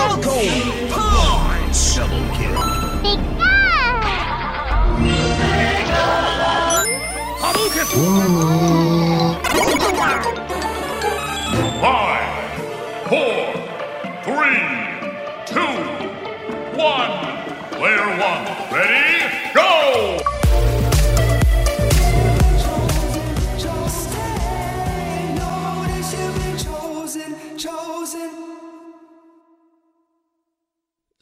Double kill. Five, four, three, two, one. Player one, ready, go!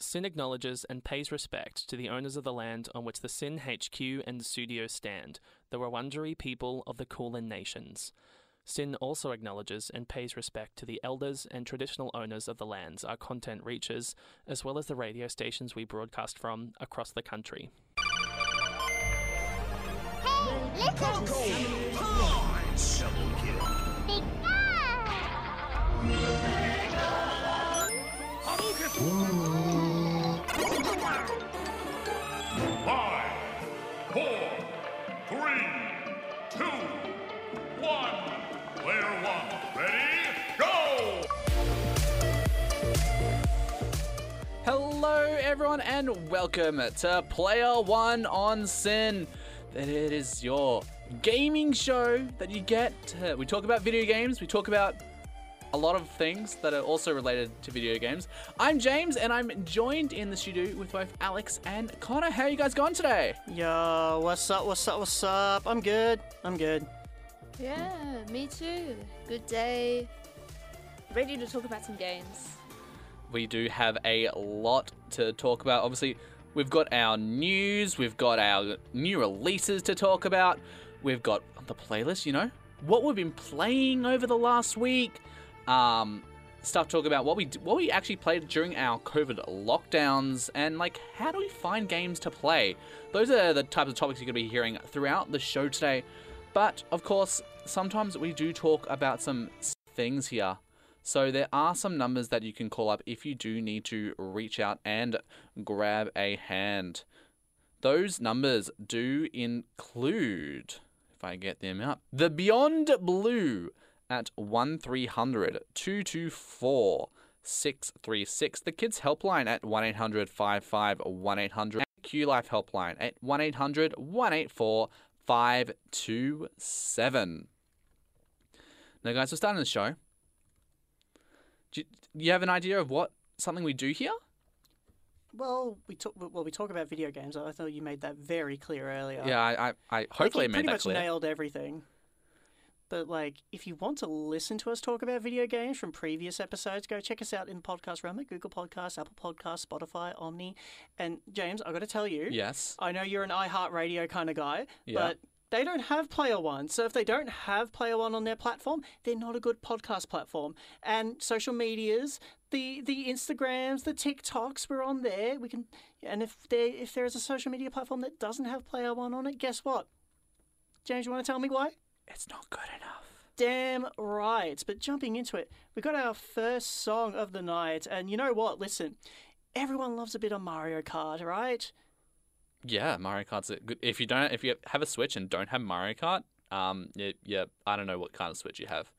SYN acknowledges and pays respect to the owners of the land on which the SYN HQ and studio stand, the Wurundjeri people of the Kulin Nations. SYN also acknowledges and pays respect to the elders and traditional owners of the lands our content reaches, as well as the radio stations we broadcast from across the country. Kill. Five, four, three, two, one. Player one, ready, go! Hello, everyone, and welcome to Player One on SYN. It is your gaming show that you get. We talk about video games. We talk about a lot of things that are also related to video games. I'm James, and I'm joined in the studio with both Alex and Connor. How are you guys going today? Yo, what's up, what's up, what's up? I'm good. I'm good. Yeah, me too. Good day. Ready to talk about some games. we do have a lot to talk about. Obviously, we've got our news, we've got our new releases to talk about, we've got the playlist, you know, what we've been playing over the last week, um, stuff to talk about what we what we actually played during our COVID lockdowns, and like how do we find games to play. Those are the types of topics you're to be hearing throughout the show today. But of course, sometimes we do talk about some things here. So there are some numbers that you can call up if you do need to reach out and grab a hand. Those numbers do include, if I get them up, the Beyond Blue at 1300 224 636, the Kids Helpline at 1 800 55 1800, and Q Life Helpline at 1 800 184 527. Now, guys, we're starting the show. Do you, you have an idea of what something we do here? Well, we talk. Well, we talk about video games. I thought you made that very clear earlier. Yeah, I, I, I hopefully you made pretty that much clear. nailed everything. But like, if you want to listen to us talk about video games from previous episodes, go check us out in the podcast realm at Google Podcasts, Apple Podcasts, Spotify, Omny. And James, I've got to tell you, Yes. I know you're an iHeartRadio kind of guy, Yeah. but they don't have Player One. So if they don't have Player One on their platform, they're not a good podcast platform. And social medias, the the Instagrams, the TikToks, we're on there. We can, and if there if there is a social media platform that doesn't have Player One on it, guess what? James, you want to tell me why? It's not good enough. Damn right. But jumping into it, we got our first song of the night, and you know what? Listen, everyone loves a bit of Mario Kart, right? Yeah, Mario Kart's a good. If you don't, if you have a Switch and don't have Mario Kart, um, yeah, yeah, I don't know what kind of Switch you have.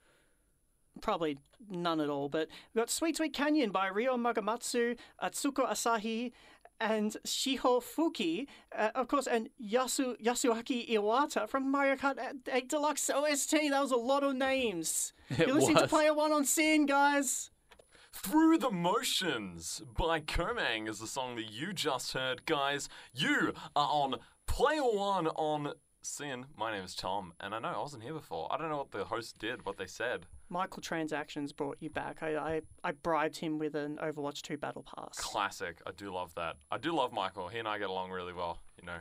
probably none at all, but we've got Sweet Sweet Canyon by Ryo Nagamatsu, Atsuko Asahi, and Shiho Fujii, uh, of course, and Yasu Yasuaki Iwata from Mario Kart 8 Deluxe OST. That was a lot of names. It You're listening to was. Player One on SYN, guys. Through the Motions by Komang is the song that you just heard. Guys, you are on Player One on SYN. My name is Tom, and I know I wasn't here before. I don't know what the host did, what they said. Michael Transactions brought you back. I, I, I bribed him with an Overwatch 2 Battle Pass. Classic. I do love that. I do love Michael. He and I get along really well. You know,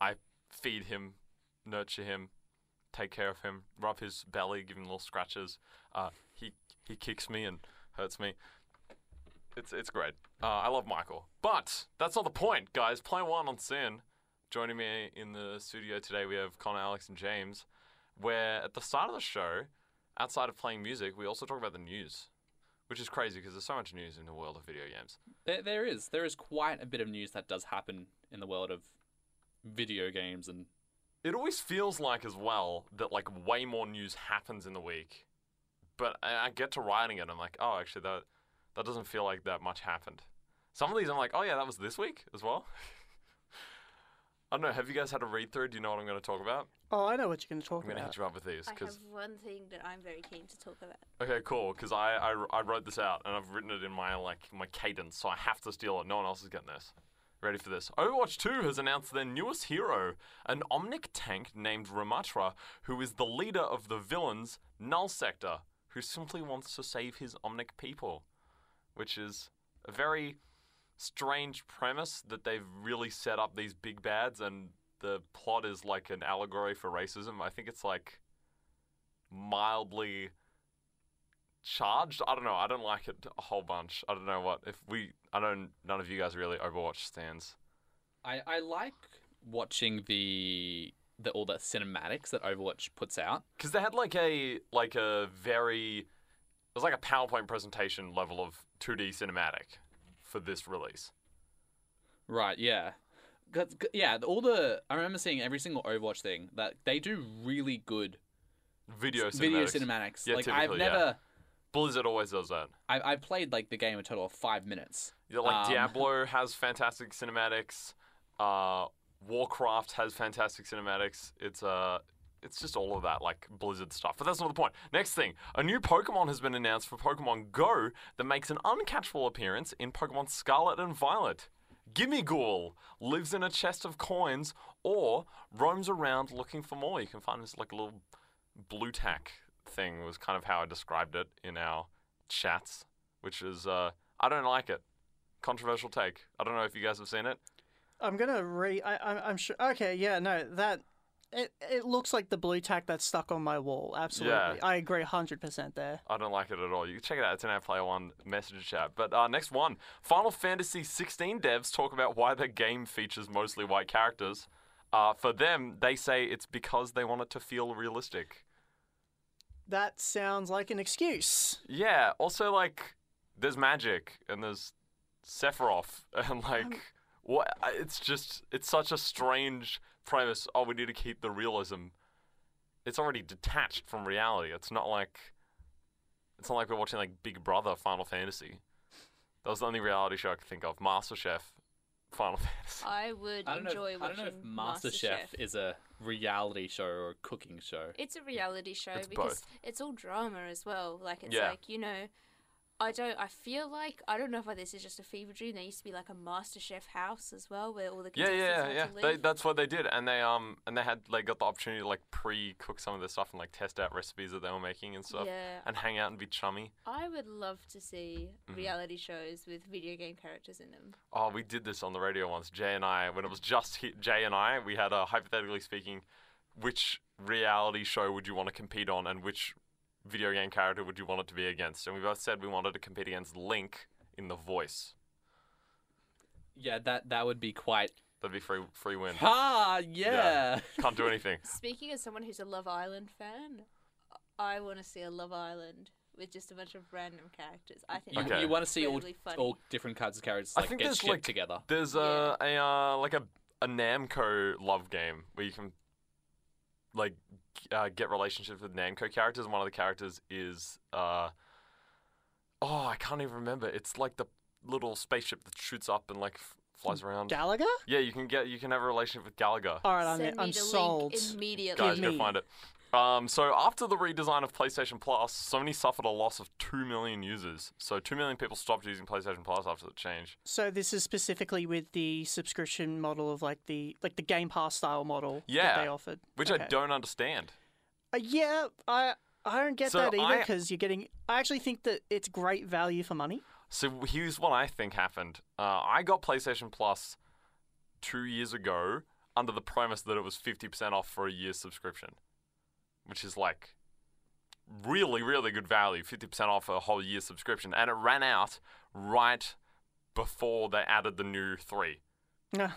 I feed him, nurture him, take care of him, rub his belly, give him little scratches. Uh, he he kicks me and hurts me. It's it's great. Uh, I love Michael. But that's not the point, guys. Play one on SYN. Joining me in the studio today, we have Connor, Alex, and James. Where at the start of the show, outside of playing music, we also talk about the news, which is crazy because there's so much news in the world of video games. There, there is, there is quite a bit of news that does happen in the world of video games, and It always feels like as well that like way more news happens in the week, but I, I get to writing it. I'm like, oh, actually that That doesn't feel like that much happened. Some of these I'm like, oh yeah, that was this week as well. I don't know. Have you guys had a read through? Do you know what I'm going to talk about? Oh, I know what you're going to talk about. I'm going to hit you up with these I have one thing that I'm very keen to talk about. okay, cool. Because I, I I wrote this out and I've written it in my like my cadence, so I have to steal it. No one else is getting this. Ready for this? Overwatch 2 has announced their newest hero, an Omnic tank named Ramatra, who is the leader of the villains Null Sector, who simply wants to save his Omnic people, which is a very strange premise that they've really set up these big bads and the plot is like an allegory for racism. I think it's like mildly charged. I don't know. I don't like it a whole bunch. I don't know what if we. I don't. None of you guys really Overwatch stands. I, I like watching the the all the cinematics that Overwatch puts out. because they had like a like a very it was like a PowerPoint presentation level of 2D cinematic for this release. Right, Yeah. 'cause- yeah, all the I remember seeing every single Overwatch thing that they do really good Video cinematics. video cinematics. Yeah, like I've typically, yeah. never Blizzard always does that. I I played like the game a total of five minutes. Yeah, like Um, Diablo has fantastic cinematics. Uh, Warcraft has fantastic cinematics. It's uh, it's just all of that like Blizzard stuff. But that's not the point. Next thing, a new Pokemon has been announced for Pokemon Go that makes an uncatchable appearance in Pokemon Scarlet and Violet. Gimmighoul lives in a chest of coins or roams around looking for more. You can find this like a little blue tack thing was kind of how I described it in our chats, which is uh, I don't like it controversial take. I don't know if you guys have seen it. I'm gonna re. I, I'm sure. Okay, yeah, no, that it it looks like the blue tack that's stuck on my wall. Absolutely, Yeah. I agree, hundred percent there. I don't like it at all. You can check it out. It's in our Player One message chat. But uh, next one Final Fantasy 16 devs talk about why their game features mostly white characters. Uh, for them, they say it's because they want it to feel realistic. That sounds like an excuse. Yeah. Also, like, there's magic and there's Sephiroth and like, what? It's just, it's such a strange premise. Oh, we need to keep the realism. It's already detached from reality. It's not like, it's not like we're watching like Big Brother Final Fantasy. That was the only reality show I could think of. MasterChef, Final Fantasy. I would I don't know. enjoy If, I don't know if watching MasterChef is a reality show or a cooking show. It's a reality show It's because both. it's all drama as well. Like it's Yeah. like you know, I don't. I feel like I don't know if this is just a fever dream. There used to be like a Master Chef house as well, where all the Yeah, contestants yeah, yeah. to They, that's what they did, and they um and they had like got the opportunity to like pre-cook some of their stuff and like test out recipes that they were making and stuff, Yeah. and hang out and be chummy. I would love to see Mm-hmm. reality shows with video game characters in them. Oh, we did this on the radio once. Jay and I, when it was just hit Jay and I, we had a hypothetically speaking, which reality show would you want to compete on, and which video game character would you want it to be against? And we both said we wanted to compete against Link in The Voice. Yeah, that that would be quite. That'd be free free win. Ha! Yeah. Can't do anything. Speaking as someone who's a Love Island fan, I want to see a Love Island with just a bunch of random characters. I think You, Okay. you want to see all, funny. all different kinds of characters I like think get there's, shipped like- together. There's a, a uh, like a a Namco love game where you can like uh, get relationships with Namco characters, and one of the characters is uh oh I can't even remember. It's like the little spaceship that shoots up and like f- flies around. Galaga. yeah, you can get you can have a relationship with Galaga. All right, I'm Send me I'm the sold. link immediately. Guys, give go find it. Um, so after the redesign of PlayStation Plus, Sony suffered a loss of two million users. So two million people stopped using PlayStation Plus after the change. So this is specifically with the subscription model of like the like the Game Pass style model Yeah, that they offered. Which Okay. I don't understand. Uh, yeah, I I don't get So that either because you're getting. I actually think that it's great value for money. So here's what I think happened. Uh, I got PlayStation Plus two years ago under the premise that it was 50% off for a year's subscription, which is like really, really good value 50% off a whole year's subscription. And it ran out right before they added the new three. Nah.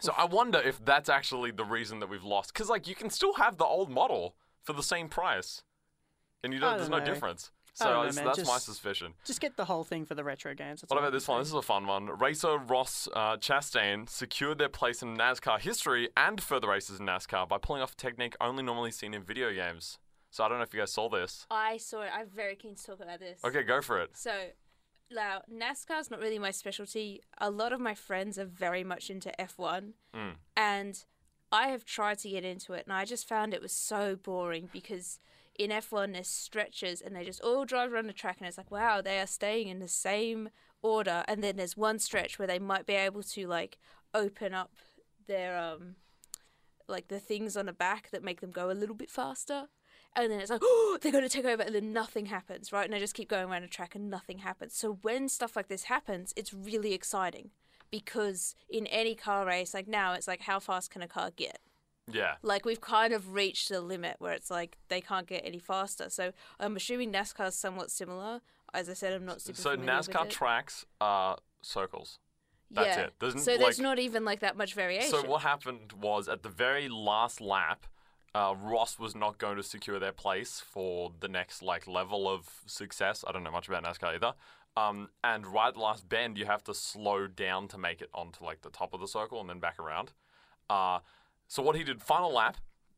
So I wonder if that's actually the reason that we've lost. Because, like, you can still have the old model for the same price, and you don't, there's don't no know. difference. I don't So know, that's, man, that's my suspicion. Just get the whole thing for the retro games. That's What about this one? This is a fun one. Racer Ross uh, Chastain secured their place in NASCAR history and further races in NASCAR by pulling off a technique only normally seen in video games. So I don't know if you guys saw this. I saw it. I'm very keen to talk about this. Okay, go for it. So now NASCAR's not really my specialty. A lot of my friends are very much into F1, Mm. and I have tried to get into it, and I just found it was so boring because in F1 there's stretches, and they just all drive around the track, and it's like, wow, they are staying in the same order, and then there's one stretch where they might be able to like open up their um like the things on the back that make them go a little bit faster. And then it's like, oh, they're going to take over, and then nothing happens, right? And they just keep going around the track, and nothing happens. So when stuff like this happens, it's really exciting because in any car race, like now, it's like, how fast can a car get? Yeah. Like we've kind of reached the limit where it's like they can't get any faster. So I'm assuming NASCAR is somewhat similar. As I said, I'm not super So familiar with NASCAR tracks are circles. That's yeah. it. There's so there's like- not even like that much variation. So what happened was at the very last lap, uh, Ross was not going to secure their place for the next like level of success. I don't know much about NASCAR either. Um, and right at the last bend, you have to slow down to make it onto like the top of the circle and then back around. Uh, so what he did, final lap,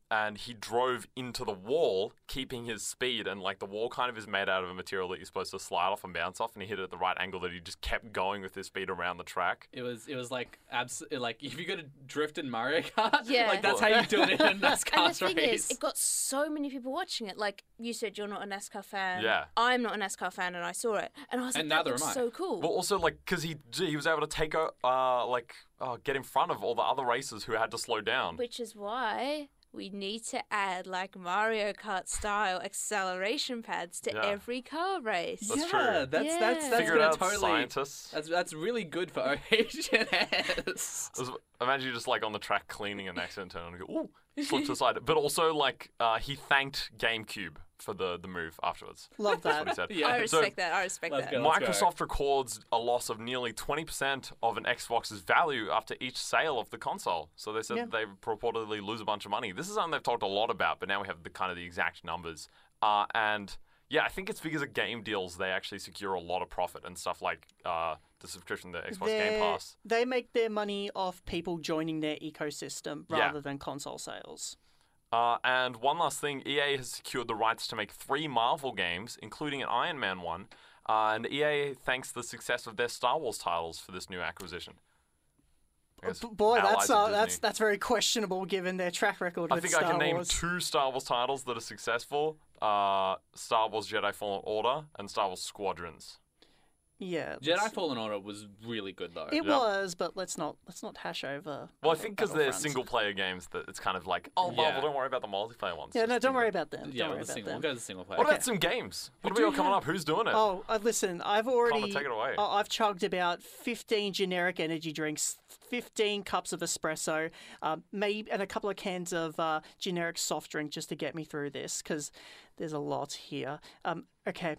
and he drove into the wall, keeping his speed. And like the wall kind of is made out of a material that you're supposed to slide off and bounce off, and he hit it at the right angle that he just kept going with his speed around the track. It was it was like abs- like if you go to drift in Mario Kart, Yeah. like that's how you do it in a NASCAR and the thing race. is, it got so many people watching it. Like you said, you're not a NASCAR fan. Yeah. I'm not a NASCAR fan, and I saw it, and I was like, And that looks so cool. Well, also like because he he was able to take o- uh like uh, get in front of all the other racers who had to slow down. Which is why we need to add like Mario Kart style acceleration pads to Yeah. every car race. That's yeah, true. that's that's Yeah. that's Figure it gonna out, totally. scientists. That's that's really good for OHS. As- Imagine you're just like on the track cleaning an accident turn and go, ooh, slip to the side. But also like uh, he thanked GameCube for the the move afterwards. Love That's what he that. said. Yeah. I So- respect that. I respect Let's that. go. Let's Microsoft records a loss of nearly 20% of an Xbox's value after each sale of the console. So they said Yeah. they purportedly lose a bunch of money. This is something they've talked a lot about, but now we have the kind of the exact numbers. Uh, and yeah, I think it's because of game deals they actually secure a lot of profit and stuff like uh, the subscription to Xbox Game They're- Pass. They make their money off people joining their ecosystem Yeah. rather than console sales. Uh, and one last thing, EA has secured the rights to make three Marvel games, including an Iron Man one. Uh, and EA thanks the success of their Star Wars titles for this new acquisition. I guess B- Boy, that's uh, that's that's very questionable given their track record I with think Star I can name Wars. two Star Wars titles that are successful: uh, Star Wars Jedi Fallen Order and Star Wars Squadrons. Yeah, Jedi let's- Fallen Order was really good though. It Yeah. was, but let's not let's not hash over. Well, I think because they're Battlefront. single-player games, that it's kind of like, oh, Marvel, Yeah. don't worry about the multiplayer ones. Yeah, just no, do don't worry the- about them. yeah, don't worry with the about single, them. we'll go to the single player. What about some games? What are we got coming up? Who's doing it? Oh, uh, listen, I've already. take it away. uh, I've chugged about 15 generic energy drinks, 15 cups of espresso, um, maybe, and a couple of cans of uh, generic soft drink just to get me through this because there's a lot here. Um, okay.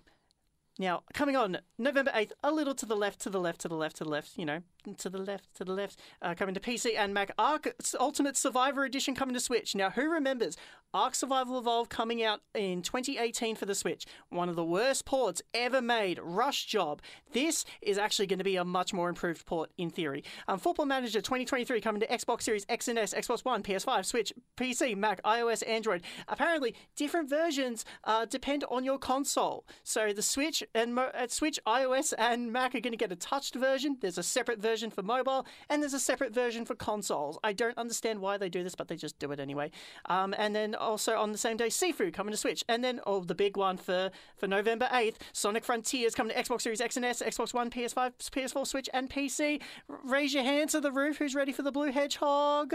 Now, coming on November 8th, a little to the left, to the left, to the left, to the left, you know, to the left, to the left, uh, coming to PC and Mac. Ark Ultimate Survivor Edition coming to Switch. Now, who remembers Ark Survival Evolved coming out in 2018 for the Switch? One of the worst ports ever made. Rush job. This is actually going to be a much more improved port in theory. Um, Football Manager 2023 coming to Xbox Series X and S, Xbox One, PS5, Switch, PC, Mac, iOS, Android. Apparently, different versions uh, depend on your console. So the Switch and uh, Switch, iOS, and Mac are going to get a touched version. There's a separate version for mobile, and there's a separate version for consoles. I don't understand why they do this, but they just do it anyway. Um, and then also on the same day, Sifu coming to Switch, and then oh, the big one for for November 8th, Sonic Frontiers coming to Xbox Series X and S, Xbox One, PS5, PS4, Switch, and PC. R- raise your hands to the roof. Who's ready for the Blue Hedgehog?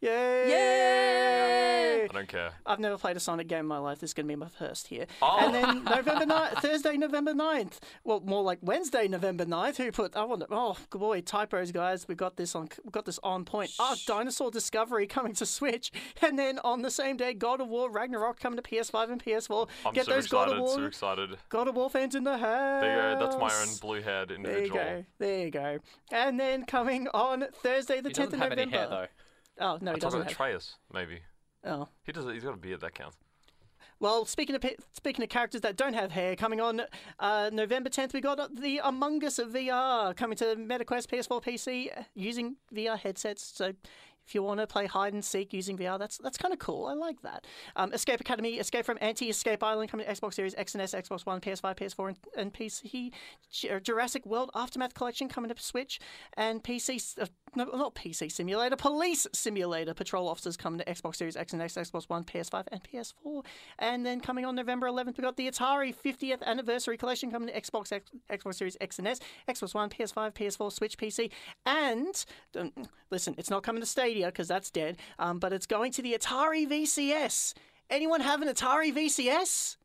Yay! Yay! I don't care. I've never played a Sonic game in my life. This is going to be my first here. Oh. And then November 9th, Thursday, November 9th. Well, more like Wednesday, November 9th. Who put, I wonder, oh, good boy, typos, guys. We got this on we got this on point. Oh, Dinosaur Discovery coming to Switch. And then on the same day, God of War Ragnarok coming to PS5 and PS4. I'm Get so those God excited, of War, so excited. God of War fans in the house. There you go. That's my own blue-haired There you individual. go. There you go. And then coming on Thursday, the He 10th doesn't of have November. any hair though. Oh, no, I he talk doesn't about have. Atreus, maybe. Oh. He does. He's got a beard that counts. Well, speaking of speaking of characters that don't have hair, coming on uh, November 10th, we got the Among Us VR coming to MetaQuest, PS4, PC, uh, using VR headsets. So if you want to play hide and seek using VR, that's that's kind of cool. I like that. Um, Escape Academy, Escape from Anti Escape Island coming to Xbox Series X and S, Xbox One, PS5, PS4, and, and PC. J- Jurassic World Aftermath Collection coming to Switch and PC. Uh, no, not PC Simulator, Police Simulator. Patrol Officers coming to Xbox Series X and S, Xbox One, PS5, and PS4. And then coming on November 11th, we got the Atari 50th Anniversary Collection coming to Xbox, X, Xbox Series X and S, Xbox One, PS5, PS4, Switch, PC, and um, listen, it's not coming to Stadia because that's dead. Um, but it's going to the Atari VCS. Anyone have an Atari VCS?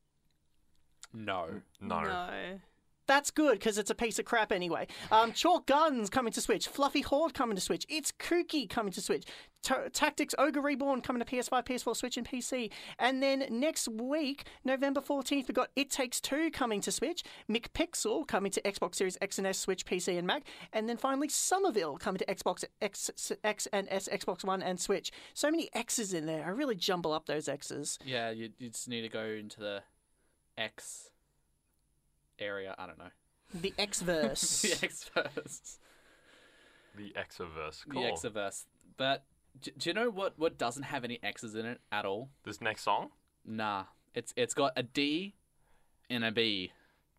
No. No. No. That's good because it's a piece of crap anyway. Um, Chalk Guns coming to Switch. Fluffy Horde coming to Switch. It's Kooky coming to Switch. Ta Tactics Ogre Reborn coming to PS5, PS4, Switch, and PC. And then next week, November 14th, we've got It Takes Two coming to Switch. McPixel coming to Xbox Series X and S, Switch, PC, and Mac. And then finally, Somerville coming to Xbox X, X and S, Xbox One, and Switch. So many X's in there. I really jumble up those X's. Yeah, you, you just need to go into the X area. I don't know. The Xverse. the X verse. The Exoverse. Cool. The Xverse. But d- do you know what, what doesn't have any X's in it at all? This next song? Nah. It's it's got a D and a B.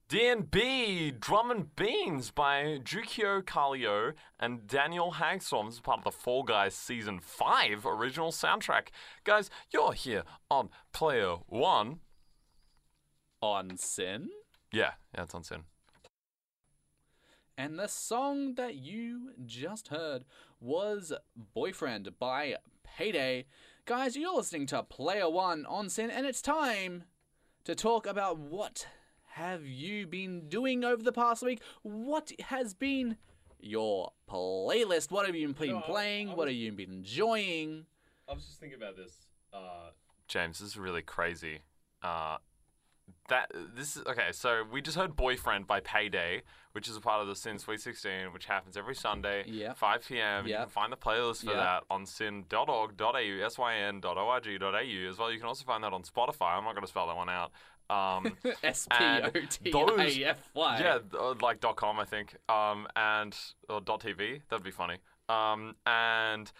D&B Drum and Beans by Jukio Kallio and Daniel Hagstrom. This is part of the Fall Guys Season 5 original soundtrack. Guys, you're here on Player One. On SYN. Yeah, yeah, it's on SYN. And the song that you just heard was Boyfriend by Payday. Guys, you're listening to Player One on SYN, and it's time to talk about what have you been doing over the past week? What has been your playlist? What have you been No, I- playing? I what was- have you been enjoying? I was just thinking about this. Uh, James, this is really crazy. Uh, that this is okay. So we just heard "Boyfriend" by Payday, which is a part of the SYN Sweet 16, which happens every Sunday, Yeah. 5 p.m. You can find the playlist for Yeah. that on sin.org.au, syn.org.au as well. You can also find that on Spotify. I'm not going to spell that one out. Um, S P O T I F Y. yeah, uh, like dot .com, I think. Um, and or dot .tv. That'd be funny. Um, and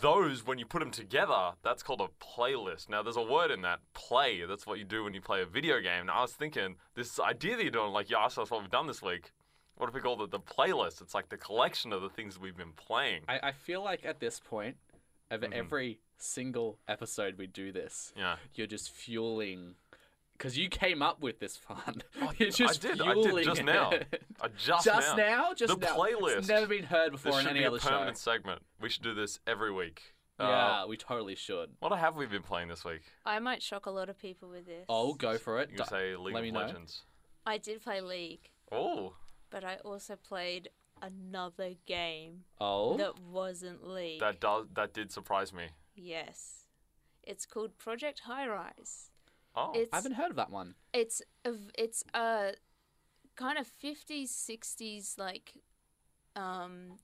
those, when you put them together, that's called a playlist. Now, there's a word in that, play. That's what you do when you play a video game. And I was thinking, this idea that you're doing, like you asked us what we've done this week. What if we call it the playlist? It's like the collection of the things we've been playing. I, I feel like at this point of Mm-hmm. every single episode we do this, Yeah. you're just fueling because you came up with this fun. You're just I did. I did just now. I just, just now, just now. the now. playlist. It's never been heard This before in should any be a other show. permanent segment. We should do this every week. Uh, Yeah, we totally should. What have we been playing this week? I might shock a lot of people with this. Oh, go for it. You can Du- say League let me of know. Legends. I did play League, Oh, but I also played another game Oh, that wasn't League. that does that did surprise me. Yes. It's called Project High Rise. Oh, It's I haven't heard of that one. it's a it's a kind of 50s 60s like um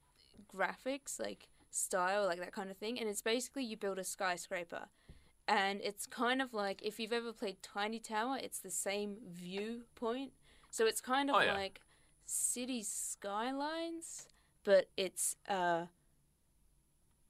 graphics like style like that kind of thing and it's basically you build a skyscraper and it's kind of like if you've ever played Tiny Tower it's the same viewpoint so it's kind of Oh, yeah. like city skylines but it's a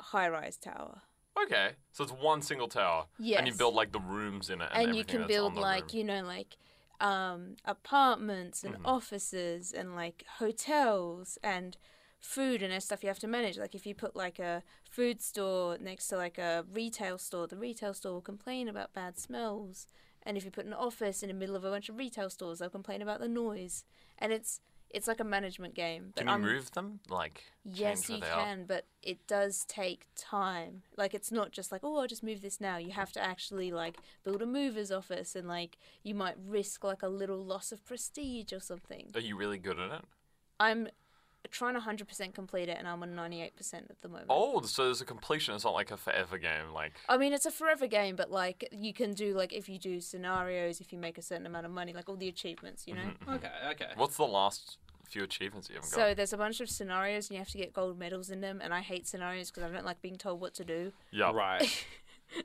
high rise tower okay. So it's one single tower, and you build like the rooms in it, and, and you can build like room. you know like um apartments and Mhm. offices and like hotels and food and stuff you have to manage like if you put like a food store next to like a retail store the retail store will complain about bad smells and if you put an office in the middle of a bunch of retail stores they'll complain about the noise and it's it's like a management game but Can you I'm- move them? Like Yes, you they are? can, but it does take time. Like it's not just like, oh, I'll just move this now. You have to actually like build a mover's office, and like you might risk like a little loss of prestige or something. Are you really good at it? I'm trying to hundred percent complete it, and I'm on ninety eight percent at the moment. Oh, so there's a completion. It's not like a forever game. Like I mean, it's a forever game, but like you can do like if you do scenarios, if you make a certain amount of money, like all the achievements, you know. Mm-hmm. Okay, okay. what's the last few achievements you haven't got? So got? there's a bunch of scenarios, and you have to get gold medals in them. And I hate scenarios because I don't like being told what to do. Yeah. Right.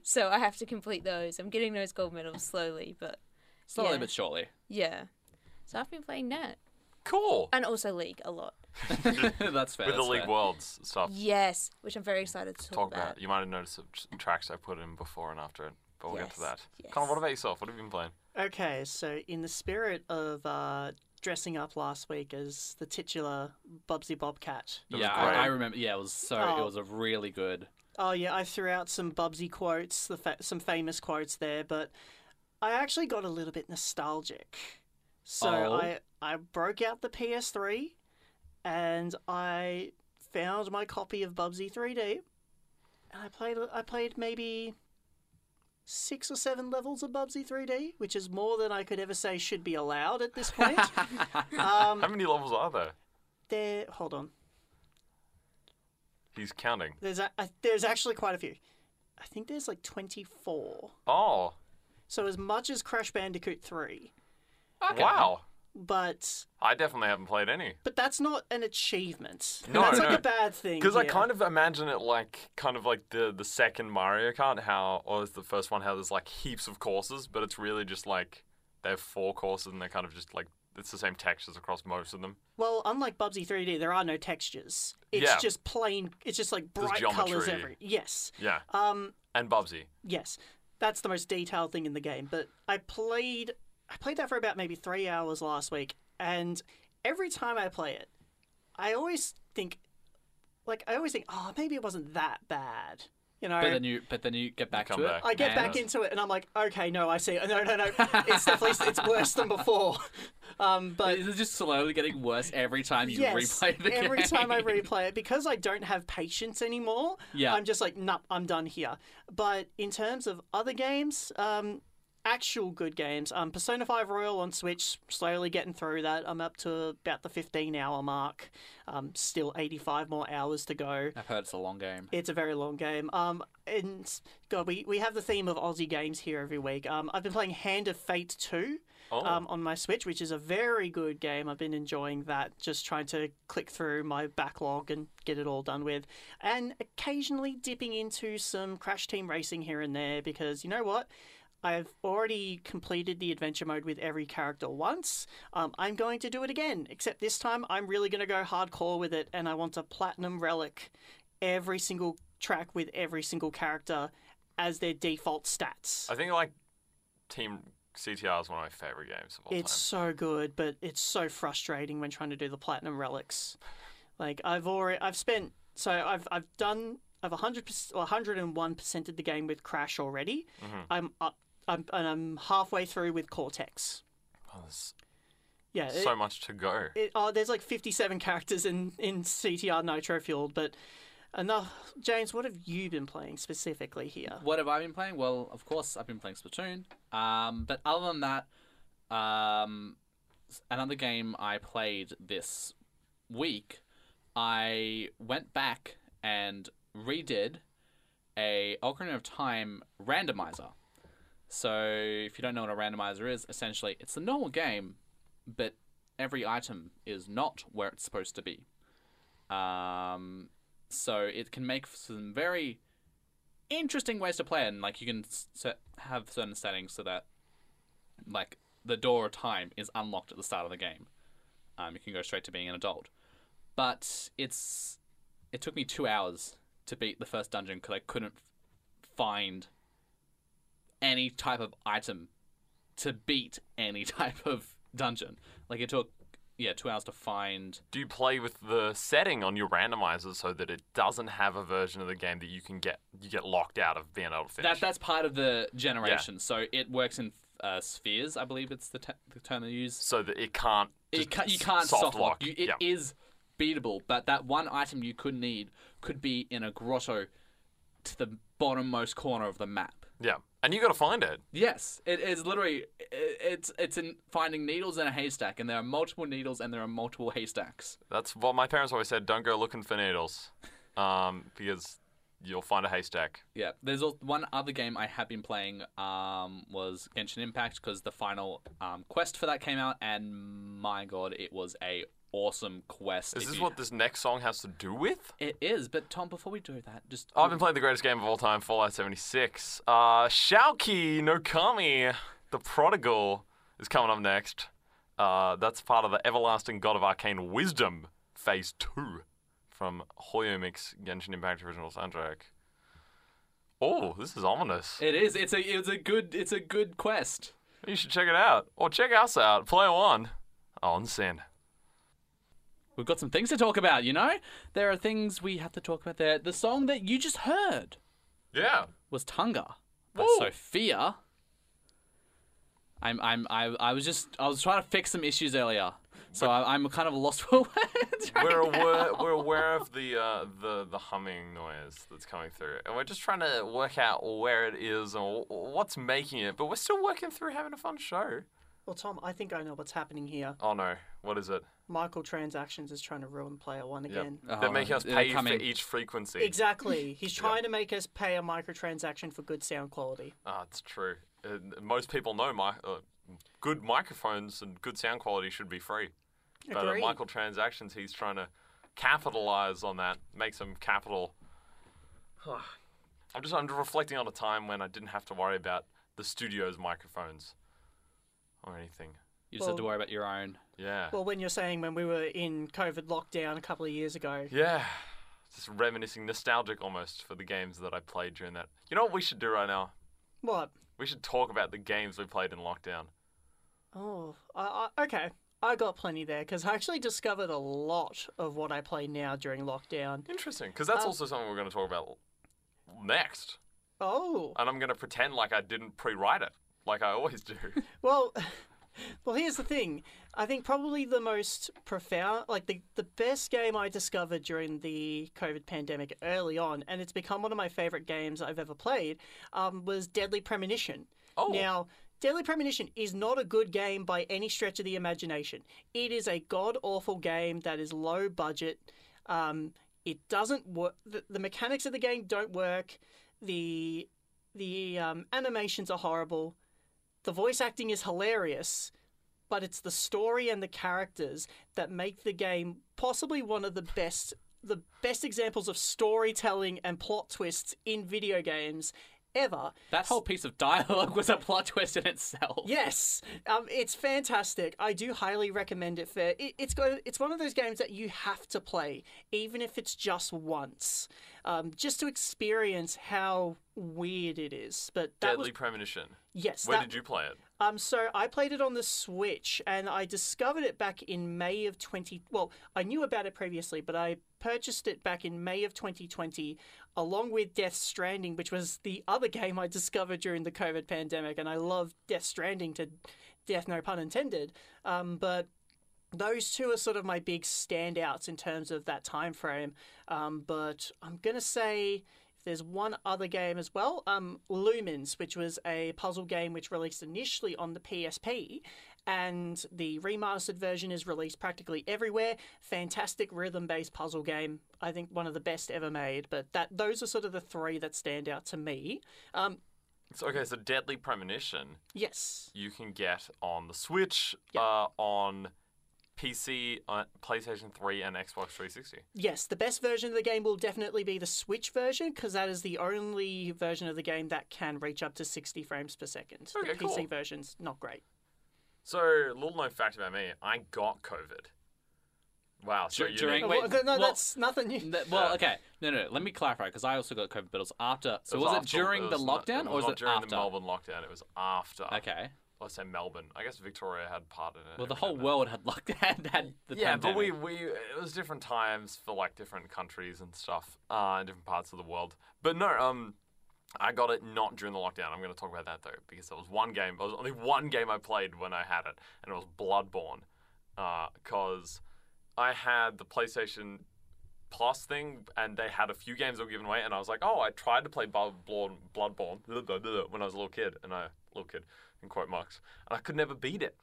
So I have to complete those. I'm getting those gold medals slowly, but Slowly Yeah. but surely. yeah. So I've been playing that. Cool. and also League a lot. that's fair. With the that's League fair. Worlds stuff. Yes, which I'm very excited to talk, Talk about. You might have noticed some s- tracks I put in before and after it, but we'll get to that. Yes, that. Connor, what yes. about yourself? What have you been playing? Okay, so in the spirit of uh, dressing up last week as the titular Bubsy Bobcat. That Yeah. I, I remember. Yeah, it was so. Oh. It was a really good. Oh yeah, I threw out some Bubsy quotes, the fa- some famous quotes there, but I actually got a little bit nostalgic. So Oh. I I broke out the PS3 and I found my copy of Bubsy 3D. And I played I played maybe six or seven levels of Bubsy 3D, which is more than I could ever say should be allowed at this point. um, How many levels are there? there, hold on. He's counting. There's a, uh, there's actually quite a few. I think there's like 24. Oh, So as much as Crash Bandicoot 3, wow. But I definitely haven't played any. but that's not an achievement. No, that's like a bad thing. Because I kind of imagine it like kind of like the the second Mario Kart, how or is the first one how there's like heaps of courses, but it's really just like they have four courses and they're kind of just like it's the same textures across most of them. Well, unlike Bubsy 3D, there are no textures. It's Yeah. just plain. It's just like bright colors every. Yes. Yeah. Um. And Bubsy. Yes. That's the most detailed thing in the game. But I played. I played that for about maybe three hours last week, and every time I play it, I always think, like, I always think, oh, maybe it wasn't that bad. You know. But then you, but then you get back come to back. it. I get and- back into it and I'm like, okay, no, I see. No, no, no. It's definitely it's worse than before. Um, but It's just slowly getting worse every time you yes, replay the game. every time I replay it because I don't have patience anymore. Yeah. I'm just like, nah, I'm done here. But in terms of other games, um, actual good games, um, Persona 5 Royal on Switch, slowly getting through that. I'm up to about the 15 hour mark. Um, still 85 more hours to go. I've heard it's a long game. It's a very long game. Um, and God, we, we have the theme of Aussie games here every week. Um, I've been playing Hand of Fate 2 Oh. um, on my Switch, which is a very good game. I've been enjoying that, just trying to click through my backlog and get it all done with. And occasionally dipping into some Crash Team Racing here and there because you know what? I've already completed the adventure mode with every character once. Um, I'm going to do it again, except this time I'm really going to go hardcore with it and I want a platinum relic every single track with every single character as their default stats. I think like Team CTR is one of my favorite games of all It's so good, but it's so frustrating when trying to do the platinum relics. Like I've already I've spent so I've I've done I've 100 101 percented the game with Crash already. Mm-hmm. I'm up I'm and I'm halfway through with Cortex. time. Oh, there's Yeah. it- so much to go. it, oh, there's like 57 characters in in CTR Nitro Fueled, but enough. James, what have you been playing specifically here? What have I been playing? Well, of course, I've been playing Splatoon. Um, but other than that, um, another game I played this week, I went back and redid a Ocarina of Time randomizer. So, if you don't know what a randomizer is, essentially it's a normal game, but every item is not where it's supposed to be. Um, so it can make some very interesting ways to play. And like you can set, have certain settings so that like the door of time is unlocked at the start of the game. Um, you can go straight to being an adult. But it's it took me two hours to beat the first dungeon because I couldn't find any type of item to beat any type of dungeon. Like it took yeah two hours to find Do you play with the setting on your randomizer so that it doesn't have a version of the game that you can get you get locked out of being able to finish? That that's part of the generation. So it works in uh, spheres, I believe it's the, te- the term they use. so that it can't. It ca- you can't soft lock. You, it yeah. is beatable, but that one item you could need could be in a grotto to the bottommost corner of the map. yeah, and you got to find it. Yes, it is literally it's it's in finding needles in a haystack, and there are multiple needles and there are multiple haystacks. That's what my parents always said. Don't go looking for needles, um, because you'll find a haystack. Yeah, there's one other game I have been playing um, was Genshin Impact because the final um, quest for that came out, and my god, it was a awesome quest. Is this you- what this next song has to do with? it is? But Tom, before we do that, just I've been playing the greatest game of all time, Fallout 76. Uh, Shouki no Kami, the Prodigal, is coming up next. Uh, that's part of the Everlasting God of Arcane Wisdom Phase 2 from Hoyomix Genshin Impact original soundtrack. Oh, this is ominous. It is. It's a. It's a good. It's a good quest. You should check it out. Or check us out. Play one on SYN. We've got some things to talk about. You know, there are things we have to talk about. There. The song that you just heard Yeah. was Tunga by Woo. Sophia. I'm. I'm. I. I was just. I was trying to fix some issues earlier, so I, I'm kind of lost for words. right We're now. aware, we're aware of the, uh, the the humming noise that's coming through, and we're just trying to work out where it is and what's making it. But we're still working through having a fun show. Well, Tom, I think I know what's happening here. Oh no, what is it? Microtransactions is trying to ruin player one again. They're Oh, making us they're pay coming. for each frequency. Exactly. He's trying to make us pay a microtransaction for good sound quality. Ah, it's true. Uh, most people know my uh, good microphones and good sound quality should be free. But at Agreed. Michael Transactions, he's trying to capitalize on that, make some capital. I'm just I'm reflecting on a time when I didn't have to worry about the studio's microphones or anything. You just had to Well- worry about your own. Yeah. Well, when you're saying when we were in COVID lockdown a couple of years ago, yeah. Just reminiscing, nostalgic almost for the games that I played during that. You know what we should do right now? what? We should talk about the games we played in lockdown. Oh, I, I, okay. I got plenty there because I actually discovered a lot of what I play now during lockdown. Interesting, because that's Um, also something we're going to talk about next. Oh, and I'm gonna pretend like I didn't pre-write it, like I always do. well, well. Here's the thing. I think probably the most profound, like the the best game I discovered during the COVID pandemic early on, and it's become one of my favorite games I've ever played, um, was Deadly Premonition. Oh. Now. Deadly Premonition is not a good game by any stretch of the imagination. It is a god awful game that is low budget. Um, it doesn't work. The, the mechanics of the game don't work. The the um, animations are horrible. The voice acting is hilarious, but it's the story and the characters that make the game possibly one of the best the best examples of storytelling and plot twists in video games ever. That whole piece of dialogue was a plot twist in itself. Yes, um, it's fantastic. I do highly recommend it. For it, it's got it's one of those games that you have to play, even if it's just once, um, just to experience how weird it is. But that Deadly was Premonition. yes. Where that- did you play it? Um, so I played it on the Switch, and I discovered it back in May of 20. Well, I knew about it previously, but I purchased it back in May of 2020, along with Death Stranding, which was the other game I discovered during the COVID pandemic, and I love Death Stranding to death, no pun intended. Um, but those two are sort of my big standouts in terms of that time frame. Um, but I'm gonna say there's one other game as well, um, Lumines, which was a puzzle game which released initially on the PSP, and the remastered version is released practically everywhere. Fantastic rhythm-based puzzle game. I think one of the best ever made. But that those are sort of the three that stand out to me. Um, So, okay, so Deadly Premonition yes, you can get on the Switch, Yep. uh, on PC, uh, PlayStation 3, and Xbox 360. Yes, the best version of the game will definitely be the Switch version because that is the only version of the game that can reach up to 60 frames per second. Okay, the PC cool. version's not great. So, little known fact about me, I got COVID. Wow, so Dur- you during- Wait, well, no, well- that's nothing new. Th- well, okay. No, no, no. Let me clarify because I also got COVID, but it was after. So it was, it after- during it the was not- lockdown it or was not it during after? the Melbourne lockdown? It was after. Okay. Let's say Melbourne. I guess Victoria had part in it. Well, the whole world had locked had, had the yeah, but we, we it was different times for like different countries and stuff, uh, in different parts of the world. But no, um, I got it not during the lockdown. I'm going to talk about that though because there was one game. There was only one game I played when I had it, and it was Bloodborne, because I had the PlayStation Plus thing, and they had a few games that were given away, and I was like, oh, I tried to play Bloodborne, Bloodborne when I was a little kid, and I little kid in quote marks, and I could never beat it.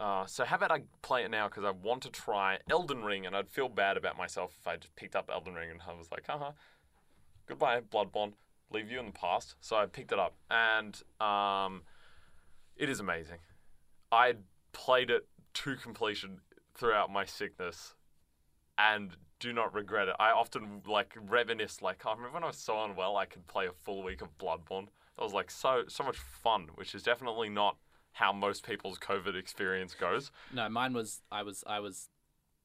Uh, so how about I play it now because I want to try Elden Ring, and I'd feel bad about myself if I just picked up Elden Ring and I was like, haha, goodbye, Bloodborne, leave you in the past. So I picked it up, and um, it is amazing. I played it to completion throughout my sickness, and do not regret it. I often like reminisce, like, oh, I remember when I was so unwell, I could play a full week of Bloodborne. That was like so so much fun, which is definitely not how most people's COVID experience goes. No, mine was I was I was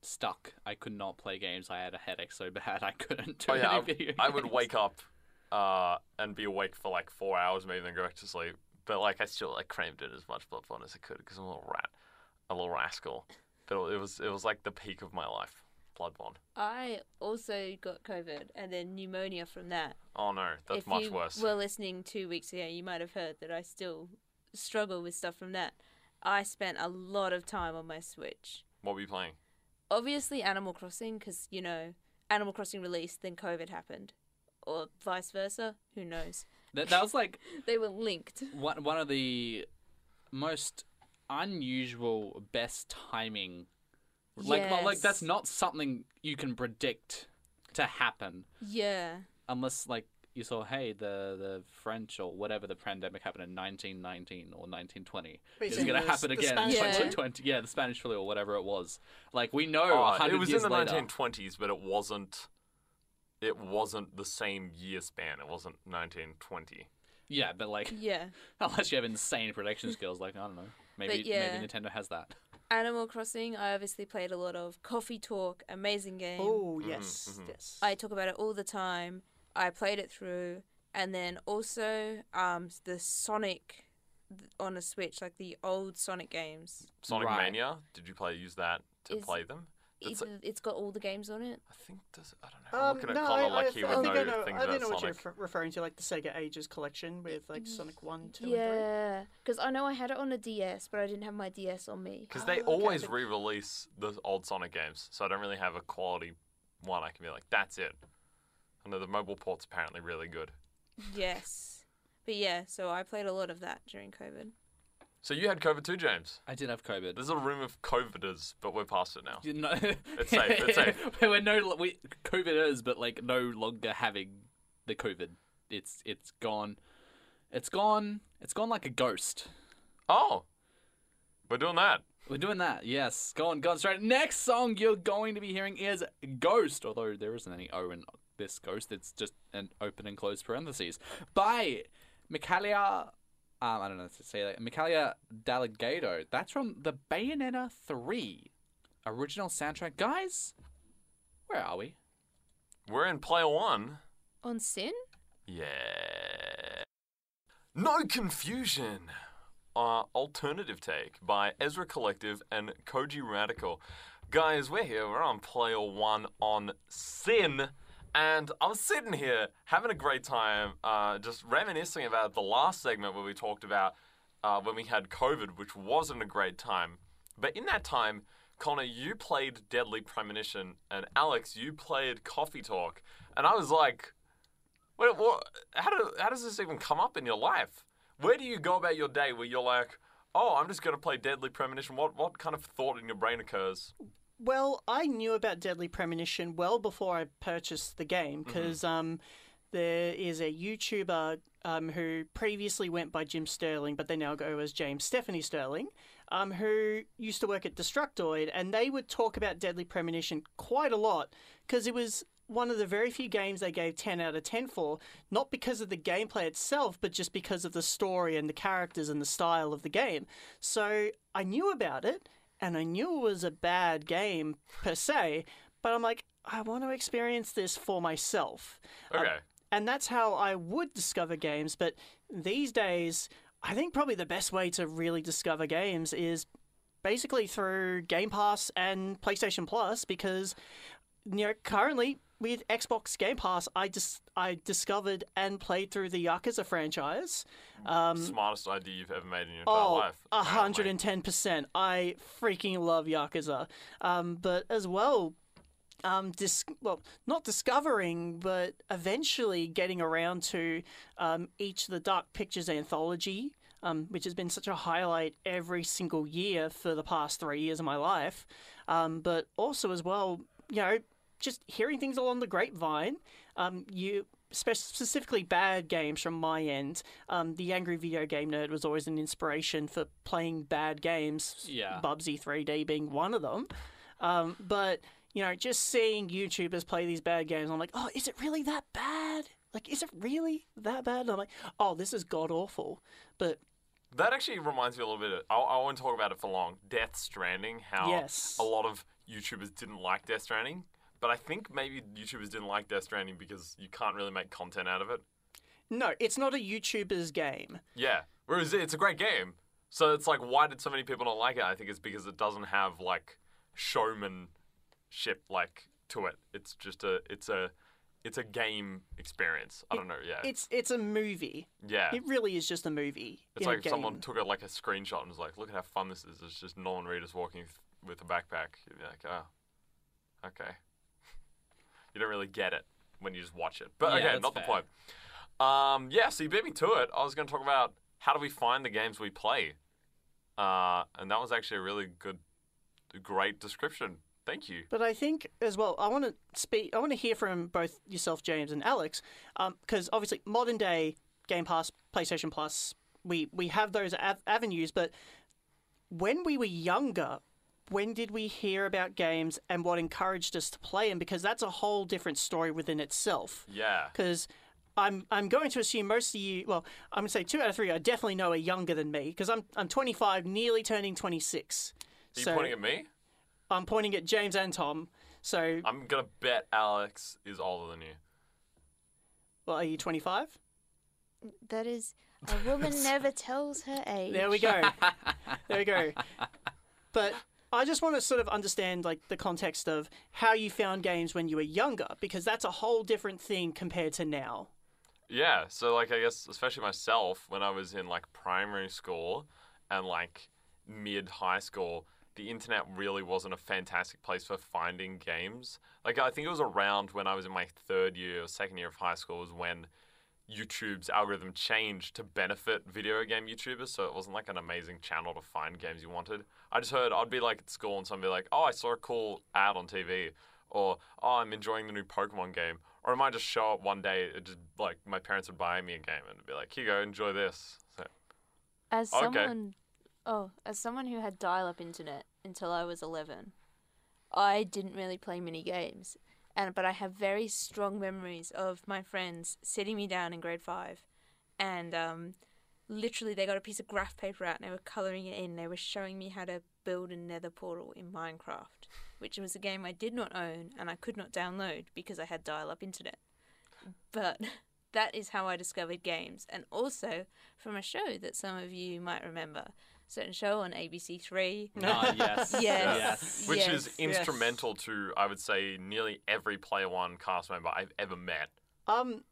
stuck. I could not play games. I had a headache so bad I couldn't do Oh yeah, any I, video I would wake up uh, and be awake for like four hours, maybe then go back to sleep. But like I still like crammed in as much blood fun as I could because I'm a little rat, a little rascal. But it was it was like the peak of my life, Bloodborne. I also got COVID and then pneumonia from that. Oh no, that's if much you worse. were listening two weeks ago, you might have heard that I still struggle with stuff from that. I spent a lot of time on my Switch. What were you playing? Obviously, Animal Crossing, because, you know, Animal Crossing released, then COVID happened. Or vice versa. Who knows? That, that was like They were linked. one one of the most unusual best timing. Like not- like that's not something you can predict to happen Yeah. unless like you saw hey the the French or whatever the pandemic happened in 1919 or 1920 Wait, is going to happen the again in Spanish flu? 2020 yeah the Spanish flu or whatever it was like we know ah, a hundred it was in the later 1920s, but it wasn't. It wasn't the same year span. It wasn't 1920. yeah but like Yeah. unless you have insane prediction skills like I don't know maybe yeah. maybe Nintendo has that Animal Crossing, I obviously played a lot of. Coffee Talk, amazing game. Oh yes, mhm. yes. I talk about it all the time. I played it through, and then also um the Sonic on a Switch, like the old Sonic games. Sonic Right. Mania. Did you play use that to Is- play them? It's, It's- it's got all the games on it. I think does. It I don't know. I'm Um, looking at no, Connor I, like I, he th- would I think know I know. things I about think know what you're f- referring to, like the Sega Ages collection with like Sonic One, Two, and Yeah, because I know I had it on a DS, but I didn't have my DS on me. Because they Oh, okay. always re-release the old Sonic games, so I don't really have a quality one. I can be like, that's it. I know the mobile port's apparently really good. Yes, but yeah, so I played a lot of that during COVID. So you had COVID too, James. I did have COVID There's a room of COVIDers, but we're past it now. You know, It's safe, it's safe. We're no, we, COVID is, but like no longer having the COVID. It's it's gone. It's gone. It's gone like a ghost. Oh, we're doing that. We're doing that. Yes, gone, gone straight. Next song you're going to be hearing is Ghost, although there isn't any O in this Ghost. It's just an open and closed parentheses by Michaelia. Um, I don't know how to say that. Michaelia Delegato. That's from the Bayonetta 3 original soundtrack. Guys, where are we? We're in player one. On SYN? Yeah. No confusion. Uh, alternative take by Ezra Collective and Kojey Radical. Guys, we're here. We're on player one on SYN. And I was sitting here having a great time, uh, just reminiscing about the last segment where we talked about uh, when we had COVID, which wasn't a great time. But in that time, Connor, you played Deadly Premonition, and Alex, you played Coffee Talk. And I was like, what, what, how, do, how does this even come up in your life? Where do you go about your day where you're like, oh, I'm just going to play Deadly Premonition? What, what kind of thought in your brain occurs? Well, I knew about Deadly Premonition well before I purchased the game because um, there is a YouTuber um, who previously went by Jim Sterling, but they now go as James Stephanie Sterling, um, who used to work at Destructoid, and they would talk about Deadly Premonition quite a lot because it was one of the very few games they gave 10 out of 10 for, not because of the gameplay itself, but just because of the story and the characters and the style of the game. So I knew about it, and I knew it was a bad game per se, but I'm like, I want to experience this for myself. Um, Okay. and that's how I would discover games, but these days, I think probably the best way to really discover games is basically through Game Pass and PlayStation Plus because you know currently with Xbox Game Pass I just I discovered and played through the Yakuza franchise. Um, Smartest idea you've ever made in your entire Oh, life. a hundred and ten percent. I freaking love Yakuza. Um, but as well, um, dis- well, not discovering, but eventually getting around to um, each of the Dark Pictures anthology, um, which has been such a highlight every single year for the past three years of my life. Um, but also as well, you know, just hearing things along the grapevine. Um, you specifically bad games from my end. Um, the Angry Video Game Nerd was always an inspiration for playing bad games. Yeah. Bubsy 3D being one of them. Um, but you know, just seeing YouTubers play these bad games, I'm like, oh, is it really that bad? Like, is it really that bad? And I'm like, oh, this is god awful. But That actually reminds me a little bit. Of, I, I won't talk about it for long. Death Stranding. How Yes. a lot of YouTubers didn't like Death Stranding, but I think maybe YouTubers didn't like Death Stranding because you can't really make content out of it. No, it's not a YouTuber's game. Yeah. Whereas it's a great game. So it's like, why did so many people not like it? I think it's because it doesn't have like showmanship like to it. It's just a, it's a, it's a game experience. I don't know. Yeah. It's it's a movie. yeah. It really is just a movie. It's like someone took a, like a screenshot and was like, "Look at how fun this is." It's just Norman Reedus walking th- with a backpack. You'd be like, "Oh, okay." You don't really get it when you just watch it. But Yeah, that's not the fair. point. Um, yeah, so you beat me to it. I was going to talk about how do we find the games we play, uh, and that was actually a really good, great description. Thank you. But I think as well, I want to speak. I want to hear from both yourself, James, and Alex, because obviously modern day Game Pass, PlayStation Plus, we we have those av- avenues. But when we were younger, when did we hear about games and what encouraged us to play them? Because that's a whole different story within itself. Yeah. Because I'm I'm going to assume most of you. Well, I'm going to say two out of three. I definitely know are younger than me because I'm I'm 25, nearly turning 26. Are you so pointing at me? I'm pointing at James and Tom. So, I'm gonna bet Alex is older than you. well, are you 25? That is, a woman never tells her age. There we go. there we go. But I just want to sort of understand like the context of how you found games when you were younger because that's a whole different thing compared to now. Yeah, so like I guess especially myself when I was in like primary school and like mid high school, the internet really wasn't a fantastic place for finding games. Like I think it was around when I was in my third year or second year of high school was when YouTube's algorithm changed to benefit video game YouTubers, so it wasn't like an amazing channel to find games you wanted. I just heard I'd be like at school and someone be like, "Oh, I saw a cool ad on TV," or "Oh, I'm enjoying the new Pokemon game," or it might just show up one day. It just like my parents would buy me a game and be like, "Here you go, enjoy this." So, As Okay. someone, oh, as someone who had dial-up internet until I was eleven, I didn't really play mini games, and but I have very strong memories of my friends sitting me down in grade five, and um, literally they got a piece of graph paper out and they were coloring it in. They were showing me how to build a Nether portal in Minecraft, which was a game I did not own and I could not download because I had dial-up internet. But that is how I discovered games, and also from a show that some of you might remember, certain show on ABC Three. Ah, yes. Yes. Yes. which Yes. is instrumental to I would say nearly every Player One cast member I've ever met. Um,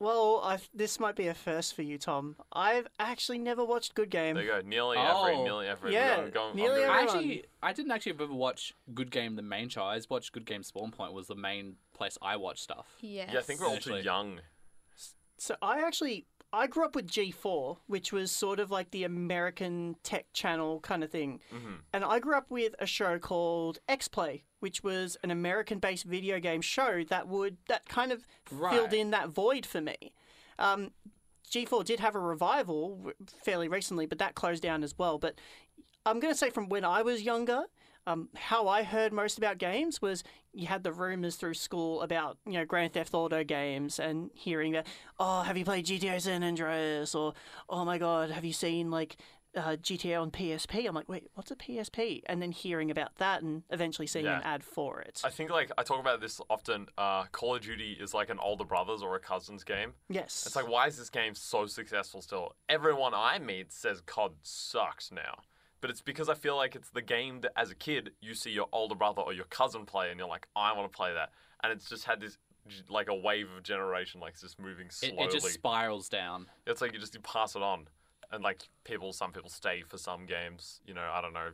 well, i this might be a first for you, Tom. I've actually never watched Good Game. There you go, nearly every, Oh. nearly every. Yeah, I'm going, I'm nearly going- I actually, I didn't actually ever watch Good Game, the main show. I just watched Good Game Spawn Point was the main place I watched stuff. Yes. Yeah, I think we're all too young. So I actually I grew up with G4, which was sort of like the American tech channel kind of thing. And I grew up with a show called X Play, which was an American-based video game show that would that kind of filled in that void for me. Um, G4 did have a revival fairly recently, but that closed down as well. But I'm going to say from when I was younger, um, how I heard most about games was you had the rumors through school about you know Grand Theft Auto games and hearing that oh have you played GTA San Andreas or oh my god have you seen like uh, GTA on PSP I'm like wait what's a PSP and then hearing about that and eventually seeing an ad for it I think like I talk about this often. Uh, Call of Duty is like an older brother's or a cousin's game. yes It's like why is this game so successful still? Everyone I meet says COD sucks now. But it's because I feel like it's the game that as a kid you see your older brother or your cousin play and you're like, I want to play that. And it's just had this like a wave of generation like it's just moving It, slowly. it just spirals down. It's like you just you pass it on, and like people, some people stay for some games. You know, I don't know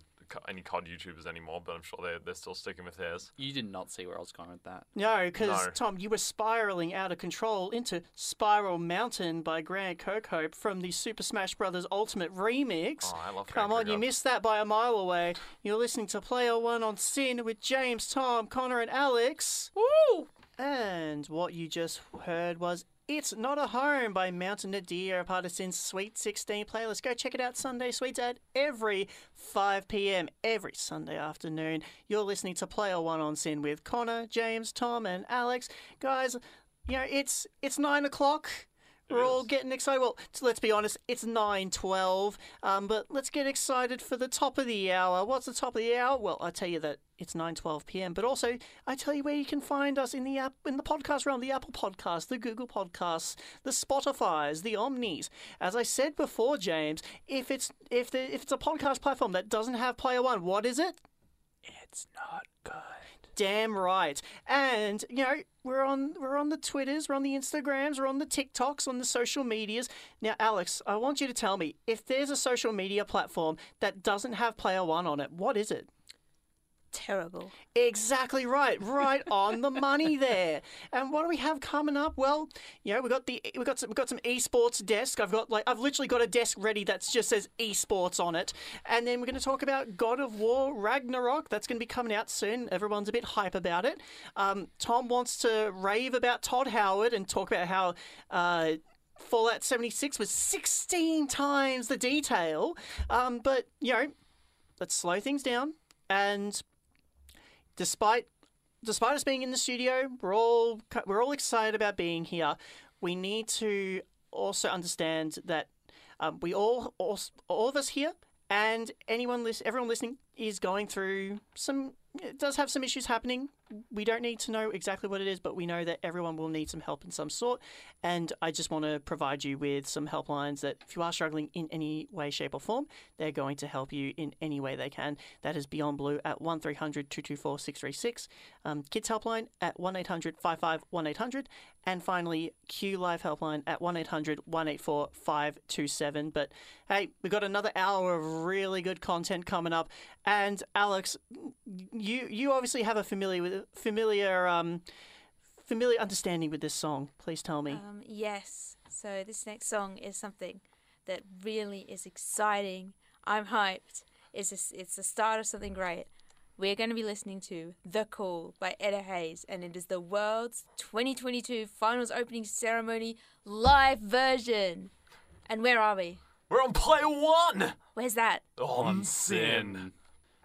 any COD YouTubers anymore, but I'm sure they're they're still sticking with theirs. You did not see where I was going with that. No, because No. Tom, you were spiraling out of control into Spiral Mountain by Grant Kirkhope from the Super Smash Bros. Ultimate Remix. Oh, I love Come Grant on, you Kirkhope. missed that by a mile away. You're listening to Player One on SYN with James, Tom, Connor, and Alex. Woo! And what you just heard was It's Not a Home by Mountain Nadir, part of SYN's Sweet 16 playlist. Go check it out Sunday Sweets at every 5 p.m. every Sunday afternoon. You're listening to Player One on SYN with Connor, James, Tom, and Alex. Guys, you know, it's it's nine o'clock. We're all getting excited. Well, let's be honest, it's 9.12, um, but let's get excited for the top of the hour. What's the top of the hour? Well, I tell you that it's 9.12 p.m., but also I tell you where you can find us in the app, in the podcast realm, the Apple Podcasts, the Google Podcasts, the Spotifys, the Omnys. As I said before, James, if it's if the, if it's a podcast platform that doesn't have Player One, what is it? It's not good. Damn right. And you know, we're on we're on the Twitters, we're on the Instagrams, we're on the TikToks, on the social medias. Now, Alex, I want you to tell me if there's a social media platform that doesn't have Player One on it, what is it? Terrible. Exactly right, right on the money there. And what do we have coming up? Well, you know, we got the we got some, we got some esports desk. I've got like I've literally got a desk ready that just says esports on it. And then we're going to talk about God of War Ragnarok. That's going to be coming out soon. Everyone's a bit hype about it. Um, Tom wants to rave about Todd Howard and talk about how. Uh, Fallout 76 was 16 times the detail. Um, but, you know, let's slow things down. And despite despite us being in the studio, we're all we're all excited about being here. We need to also understand that um, we all, all all of us here and anyone everyone listening is going through some it does have some issues happening. We don't need to know exactly what it is, but we know that everyone will need some help in some sort. And I just want to provide you with some helplines that if you are struggling in any way, shape, or form, they're going to help you in any way they can. That is Beyond Blue at 1300 224 636, um, Kids Helpline at 1 800 55 1800, and finally Q Live Helpline at 1 800 184 527. But hey, we've got another hour of really good content coming up. And Alex, you you obviously have a familiar with familiar um familiar understanding with this song. Please tell me. Um, yes. So this next song is something that really is exciting. I'm hyped. It's a, it's the start of something great. We're going to be listening to The Call by Etta Hayes, and it is the world's 2022 finals opening ceremony live version. And where are we? We're on player one. Where's that? On SYN.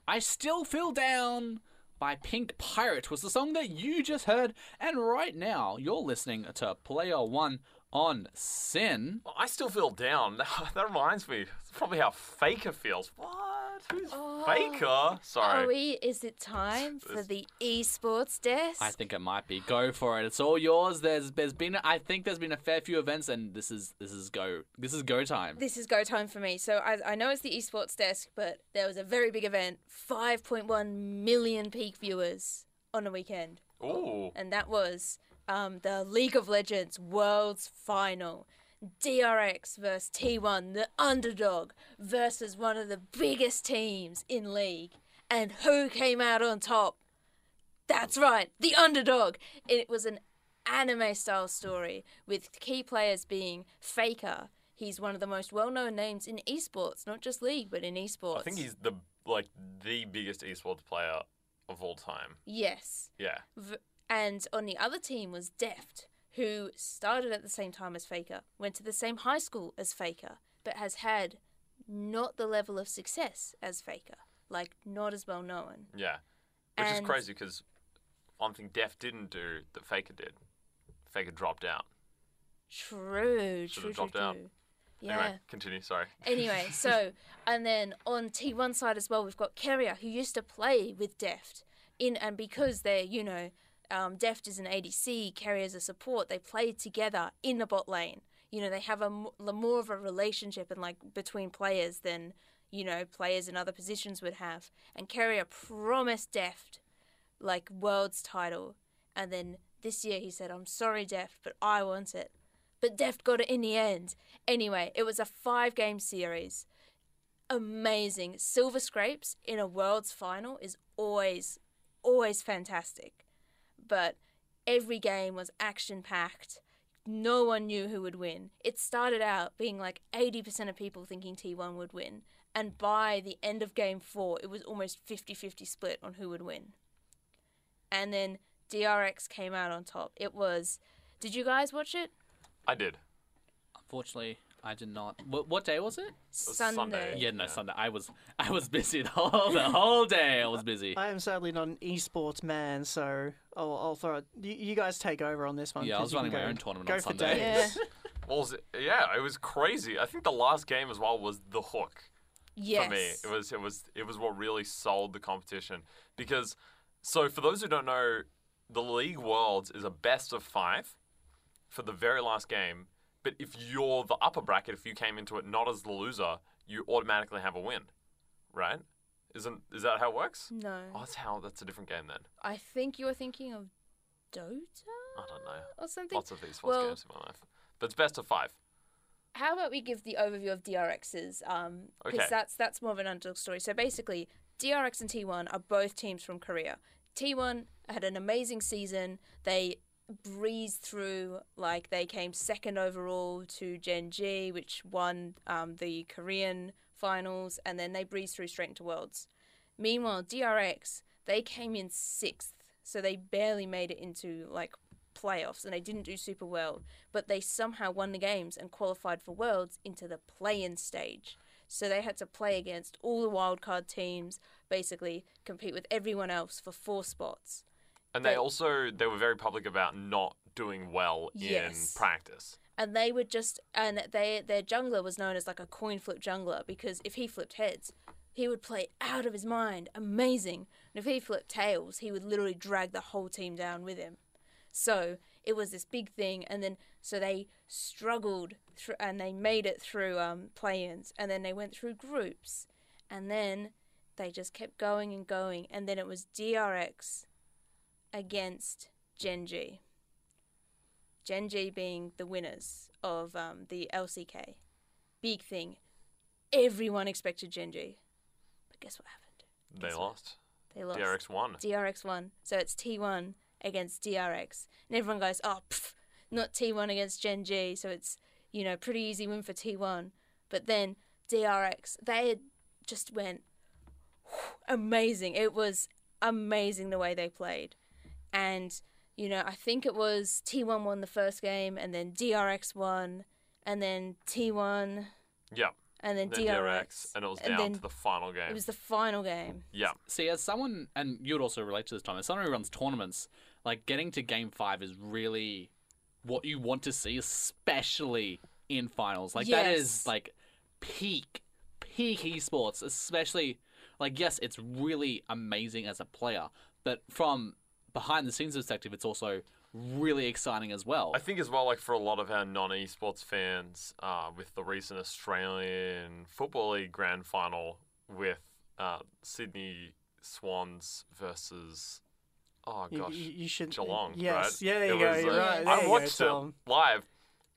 I Still Feel Down by Pink Pirate was the song that you just heard, and right now you're listening to Player One on SYN. I still feel down. That reminds me. It's probably how Faker feels. What? Who's oh. Faker? Sorry. Are we? Is it time for the esports desk? I think it might be. Go for it. It's all yours. There's there's been I think there's been a fair few events, and this is this is go this is go time. this is go time for me. So I, I know it's the esports desk, but there was a very big event 5.1 million peak viewers on a weekend. Ooh. And that was um, the League of Legends Worlds Final. DRX versus T1, the underdog, versus one of the biggest teams in League. And who came out on top? That's right, the underdog. It was an anime style story with key players being Faker. He's one of the most well known names in esports, not just League, but in esports. I think he's the like the biggest esports player of all time. Yes. Yeah. V- and on the other team was Deft, who started at the same time as Faker, went to the same high school as Faker, but has had not the level of success as Faker. Like, not as well known. Yeah. Which is crazy because one thing Deft didn't do that Faker did. Faker dropped out. True, Should've true, true, dropped out. true. Yeah. Anyway, continue. Sorry. anyway, so and then on T1 side as well, we've got Keria who used to play with Deft in and because they're you know um, Deft is an ADC, Keria's a support. They play together in the bot lane. You know they have a more of a relationship and like between players than you know players in other positions would have. And Keria promised Deft like world's title, and then this year he said, "I'm sorry, Deft, but I want it." But Deft got it in the end. Anyway, it was a five game series. Amazing. Silver Scrapes in a Worlds final is always, always fantastic. But every game was action packed. No one knew who would win. It started out being like 80% of people thinking T1 would win. And by the end of game four, it was almost 50 50 split on who would win. And then DRX came out on top. It was. Did you guys watch it? I did. Unfortunately, I did not. What, what day was it? Sunday. Sunday. Yeah, no, Yeah. Sunday. I was I was busy the whole the whole day. I was busy. I am sadly not an esports man, so I'll, I'll throw it. You, you guys take over on this one. Yeah, I 'cause was you can running my go- own tournament go on for Sunday. days. Yeah. Well, was it- yeah, it was crazy. I think the last game as well was the hook Yes. for me. It was it was it was what really sold the competition because so for those who don't know, the League Worlds is a best of five for the very last game. But if you're the upper bracket, if you came into it not as the loser, you automatically have a win, right? Isn't is that how it works? No. Oh, that's how. That's a different game then. I think you're thinking of Dota I don't know. or something. Lots of these sports Well- games in my life, but it's best of five. How about we give the overview of DRX's? Um, because Okay. that's that's more of an underdog story. So basically, DRX and T1 are both teams from Korea. T1 had an amazing season. They breezed through, like they came second overall to Gen G, which won um, the Korean finals, and then they breezed through straight into Worlds. Meanwhile, DRX they came in sixth, so they barely made it into like playoffs and they didn't do super well, but they somehow won the games and qualified for Worlds into the play-in stage. So they had to play against all the wildcard teams, basically compete with everyone else for four spots. And they They- also they were very public about not doing well in Yes. practice. And they would just and they their jungler was known as like a coin flip jungler because if he flipped heads, he would play out of his mind, amazing. And if he flipped tails, he would literally drag the whole team down with him. So it was this big thing, and then so they struggled through, and they made it through um, play-ins, and then they went through groups, and then they just kept going and going, and then it was DRX against Gen G. Gen G being the winners of um, the LCK. Big thing. Everyone expected Gen G, but guess what happened? They what? lost. They lost. DRX won. DRX won. So it's T1 against DRX. And everyone goes, oh, pff, not T1 against Gen G. So it's, you know, pretty easy win for T1. But then DRX, they just went amazing. It was amazing the way they played. And, you know, I think it was T1 won the first game, and then DRX won, and then T1, Yeah. and then, Then DRX. DRX, and it was down then to the final game. It was the final game. yeah. See, as someone, and you'd also relate to this, Tom, as someone who runs tournaments, like getting to game five is really what you want to see, especially in finals. Like, that is like peak, peak esports, especially, like, yes, it's really amazing as a player, but from behind the scenes perspective, it's also really exciting as well. I think as well, like for a lot of our non-esports fans, uh, with the recent Australian Football League Grand Final with uh, Sydney Swans versus oh gosh you, you should. Geelong, Yes. right? Yeah, there It you go. was, You're uh, right. There I watched go, it live.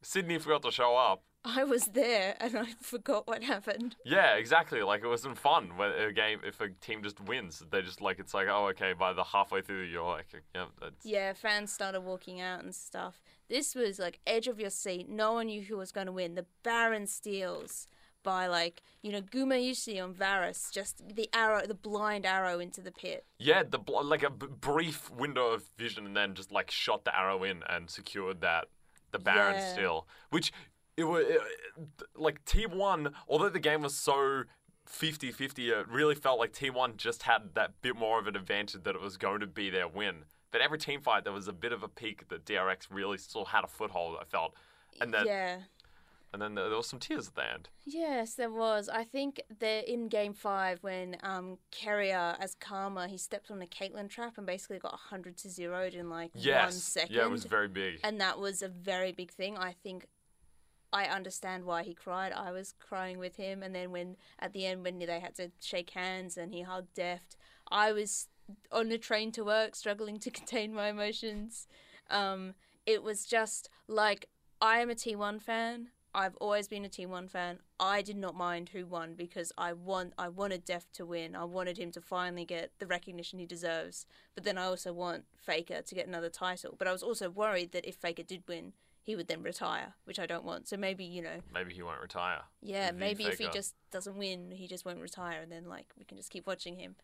Sydney forgot to show up. I was there and I forgot what happened. Yeah, exactly. Like it wasn't fun when a game if a team just wins. They just like it's like oh okay by the halfway through you're like yeah that's Yeah, fans started walking out and stuff. This was like edge of your seat. No one knew who was going to win. The Baron steals by like you know Gumayushi on Varus, just the arrow, the blind arrow into the pit. yeah the bl- like a b- brief window of vision and then just like shot the arrow in and secured that the Baron Yeah. steal, which it was it, like T1. Although the game was so 50-50, it really felt like T1 just had that bit more of an advantage that it was going to be their win. But every team fight, there was a bit of a peak that DRX really still had a foothold. I felt, and then yeah. and then there, there was some tears at the end. Yes, there was. I think that in game five, when um Keria as Karma, he stepped on a Caitlyn trap and basically got hundred to zeroed in like Yes, one second. yeah, it was very big. and that was a very big thing. I think I understand why he cried. I was crying with him, and then when at the end when they had to shake hands and he hugged Deft, I was on the train to work struggling to contain my emotions. Um, it was just like I am a T1 fan. I've always been a T1 fan. I did not mind who won because I want I wanted Deft to win. I wanted him to finally get the recognition he deserves. But then I also want Faker to get another title. But I was also worried that if Faker did win, he would then retire, which I don't want. So maybe, you know, Maybe he won't retire. yeah, maybe if he just doesn't win, he just won't retire and then like we can just keep watching him.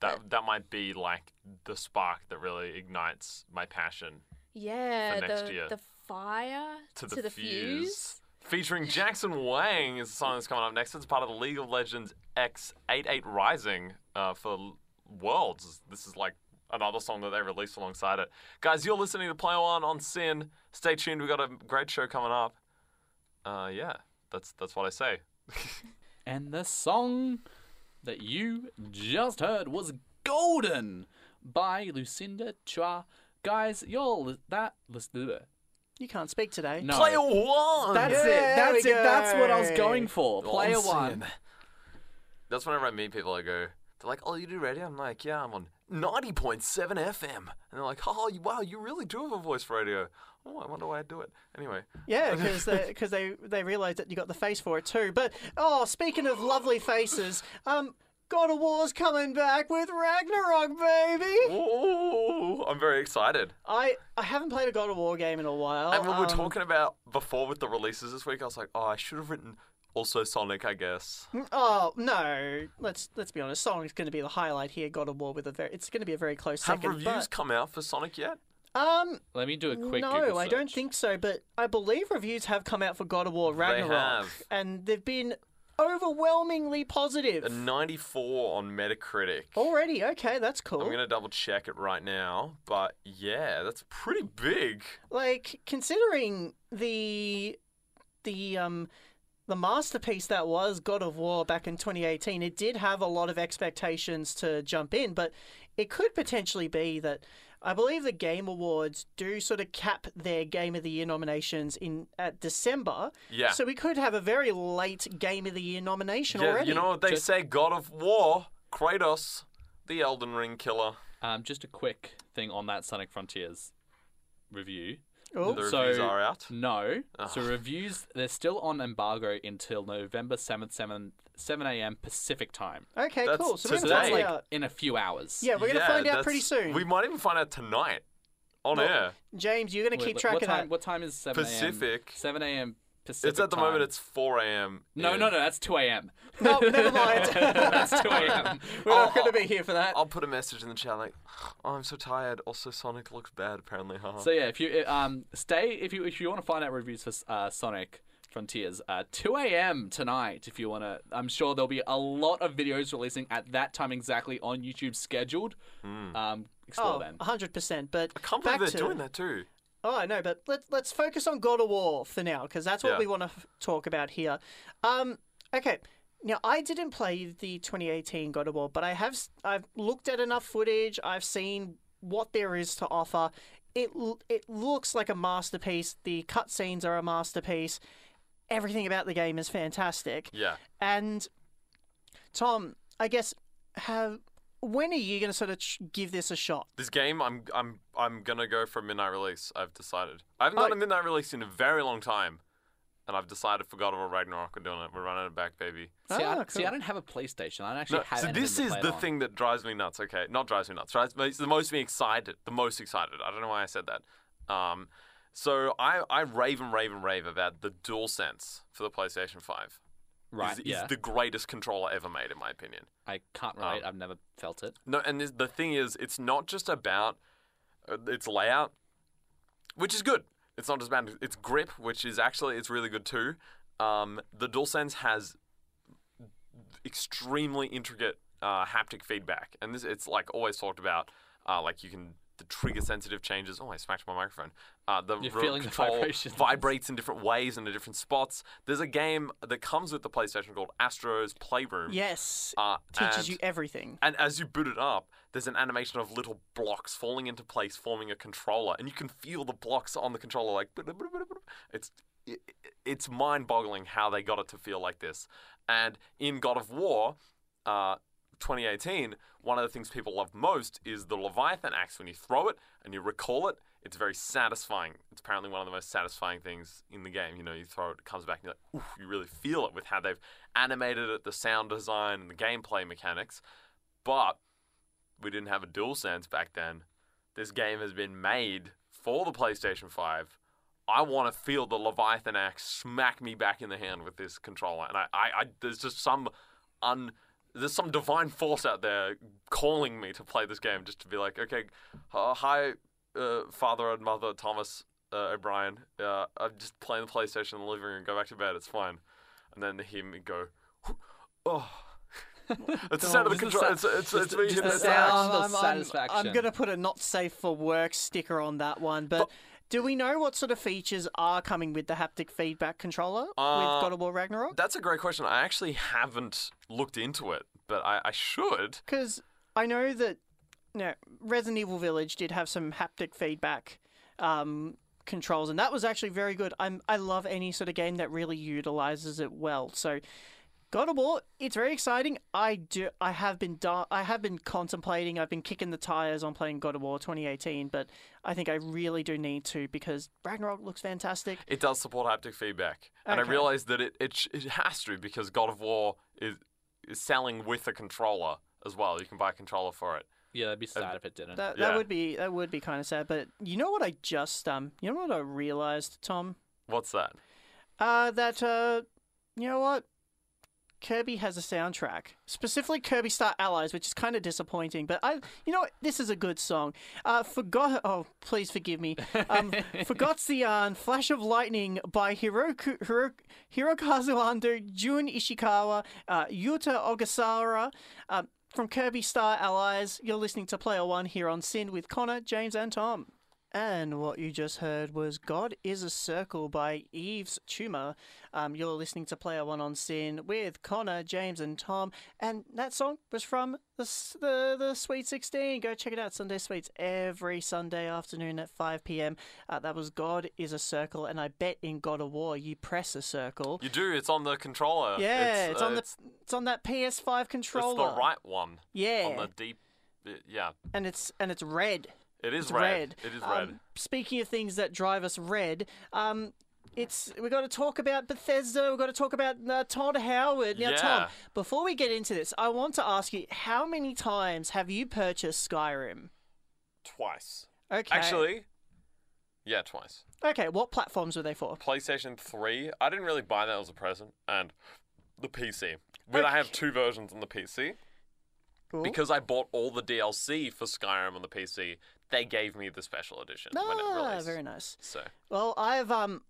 that that might be like the spark that really ignites my passion Yeah, next the year. the fire to to the, the fuse. fuse. Featuring Jackson Wang is the song that's coming up next. It's part of the League of Legends X88 Rising uh, for Worlds. This is like another song that they released alongside it. Guys, you're listening to Play On on SYN. Stay tuned. We've got a great show coming up. uh, yeah, that's that's what I say. And the song that you just heard was Golden by Lucinda Chua. Guys, you're li- that listen to You can't speak today. No. Player one. That's Yeah, it. That's we it. That's what I was going for. Player one. Awesome. That's whenever I meet people, I go, they're like, "Oh, you do radio?" I'm like, "Yeah, I'm on 90.7 FM," and they're like, "Oh, you, wow, you really do have a voice for radio." Oh, I wonder why I do it. Anyway, Yeah, because they because they they realised that you got the face for it too. But oh, speaking of lovely faces, um, God of War's coming back with Ragnarok, baby. oh, I'm very excited. I I haven't played a God of War game in a while. And when we were um, talking about before with the releases this week, I was like, "Oh, I should have written also Sonic, I guess." Oh no! Let's let's be honest. Sonic's going to be the highlight here. God of War with a very. It's going to be a very close Have second. reviews come out for Sonic yet? um, Let me do a quick no, Google I don't search. think so. But I believe reviews have come out for God of War Ragnarok, have. and they've been overwhelmingly positive A 94 on Metacritic. already. Okay, that's cool. I'm gonna double check it right now, but yeah, that's pretty big. like considering the the um the masterpiece that was God of War back in 2018, it did have a lot of expectations to jump in, but it could potentially be that I believe the Game Awards do sort of cap their Game of the Year nominations in at December. Yeah. So we could have a very late Game of the Year nomination Yeah, already. you know what they Just- say? God of War, Kratos, the Elden Ring killer. Um, just a quick thing on that Sonic Frontiers review. Oh, The So- reviews are out. No. Ah. So reviews, they're still on embargo until November 7th, 7, 7 a.m. Pacific time. okay, that's cool. So we're gonna That's find like out. in a few hours. Yeah, we're gonna Yeah, find out pretty soon. We might even find out tonight on Well, air. James, you're gonna Wait, keep what track time, of that. What time is 7 a.m.? Pacific. 7 a.m. Pacific It's at the time. moment. It's 4 a.m. No, in- no, no, that's 2 a.m. No, never mind. that's 2 a.m. We're not going to be here for that. I'll put a message in the chat like, "Oh, I'm so tired." Also, Sonic looks bad apparently. Haha. So yeah, if you um stay if you if you want to find out reviews for uh, Sonic Frontiers, uh, 2 a.m. tonight. If you want to, I'm sure there'll be a lot of videos releasing at that time exactly on YouTube scheduled. Um, explore oh, then. 100%. But I can't back believe they're to, doing that too. Oh, I know, but let, let's focus on God of War for now, because that's what Yeah. we want to f- talk about here. Um, okay. Now, I didn't play the 2018 God of War, but I have I've looked at enough footage. I've seen what there is to offer. It it looks like a masterpiece. The cutscenes are a masterpiece. Everything about the game is fantastic. Yeah. And Tom, I guess have when are you going to sort of ch- give this a shot? This game, I'm I'm I'm gonna go for a midnight release. I've decided. I haven't done Oh. a midnight release in a very long time, and I've decided for God of War Ragnarok we're doing it. We're running it back, baby. See, I, Ah, see, I cool. don't have a PlayStation. I don't actually No, have so anything this to is play it the on. thing that drives me nuts. Okay, not drives me nuts. Drives me, it's the most me excited. The most excited. I don't know why I said that. Um, so I I rave and rave and rave about the DualSense for the PlayStation Five. Right? Is, is yeah. the greatest controller ever made, in my opinion. I can't relate. Um, I've never felt it. No, and the thing is, it's not just about uh, its layout, which is good. It's not just about its grip, which is actually it's really good too. Um, the DualSense has extremely intricate uh, haptic feedback, and this it's like always talked about. Uh, like you can the trigger sensitive changes. Oh, I smacked my microphone. Uh, the You're remote feeling the vibrations. vibrates in different ways and in different spots. There's a game that comes with the PlayStation called Astro's Playroom. Yes, Uh, teaches and- you everything. and as you boot it up, there's an animation of little blocks falling into place, forming a controller, and you can feel the blocks on the controller like it's it- it's mind-boggling how they got it to feel like this. And in God of War, uh, 2018, one of the things people love most is the Leviathan axe. When you throw it and you recall it, it's very satisfying. It's apparently one of the most satisfying things in the game. You know, you throw it, it comes back, and you're like, oof, you really feel it with how they've animated it, the sound design, and the gameplay mechanics. But we didn't have a DualSense back then. This game has been made for the PlayStation 5. I want to feel the Leviathan axe smack me back in the hand with this controller, and I, I, I there's just some un, there's some divine force out there calling me to play this game, just to be like, okay, uh, hi, uh, father and mother Thomas uh, O'Brien. Uh, I'm just playing the PlayStation in the living room. Go back to bed. It's fine. And then to hear me go, oh. It's the sound of the Just the control. sa- It's, it's, it's me just the the sound. axe. of I'm, I'm, satisfaction. I'm gonna put a not safe for work sticker on that one, but, Do we know what sort of features are coming with the haptic feedback controller Uh, with God of War Ragnarok? That's a great question. I actually haven't looked into it, but I, I should. Because I know that you know, Resident Evil Village did have some haptic feedback um, controls, and that was actually very good. I'm I love any sort of game that really utilizes it well. So. God of War, it's very exciting. I do. I have been. Da- I have been contemplating. I've been kicking the tires on playing God of War 2018, but I think I really do need to because Ragnarok looks fantastic. It does support haptic feedback, and I Okay. realized that it it, it has to because God of War is, is selling with a controller as well. You can buy a controller for it. Yeah, that'd be sad if it didn't. That Yeah. that would be that would be kind of sad. But you know what I just um you know what I realized, Tom? What's that? Uh, that uh, you know what? Kirby has a soundtrack, specifically Kirby Star Allies, which is kind of disappointing. But I, you know, what? this is a good song. Uh, forgot. Oh, please forgive me. Um, forgot's the uh, Flash of Lightning by Hiroku, Hiro, Hirokazu Ando, Jun Ishikawa, uh, Yuta Ogasawara. Um, from Kirby Star Allies, you're listening to Player One here on SYN with Connor, James, and Tom. And what you just heard was God is a Circle by Yves Tumor. Um, you're listening to Player One on SYN with Connor, James, and Tom. And that song was from the, the, the Sweet 16. Go check it out. Sunday Sweets every Sunday afternoon at 5 p.m. Uh, that was God is a Circle. And I bet in God of War, you press a circle. You do. It's on the controller. yeah, it's, uh, on the It's, it's on that PS5 controller. it's the right one. Yeah, On the deep. Yeah, and it's and it's red. It is red. red. It is Um, red. speaking of things that drive us red, um, it's we got to talk about Bethesda. We've got to talk about uh, Todd Howard. Now, Tom, before we get into this, I want to ask you: How many times have you purchased Skyrim? Twice. Okay. Actually, yeah, twice. Okay. What platforms were they for? PlayStation 3, I didn't really buy that as a present, and the PC. But I have two versions on the PC. Cool. Because I bought all the DLC for Skyrim on the PC, they gave me the special edition when it ah, released. very nice. So, Well, I've um.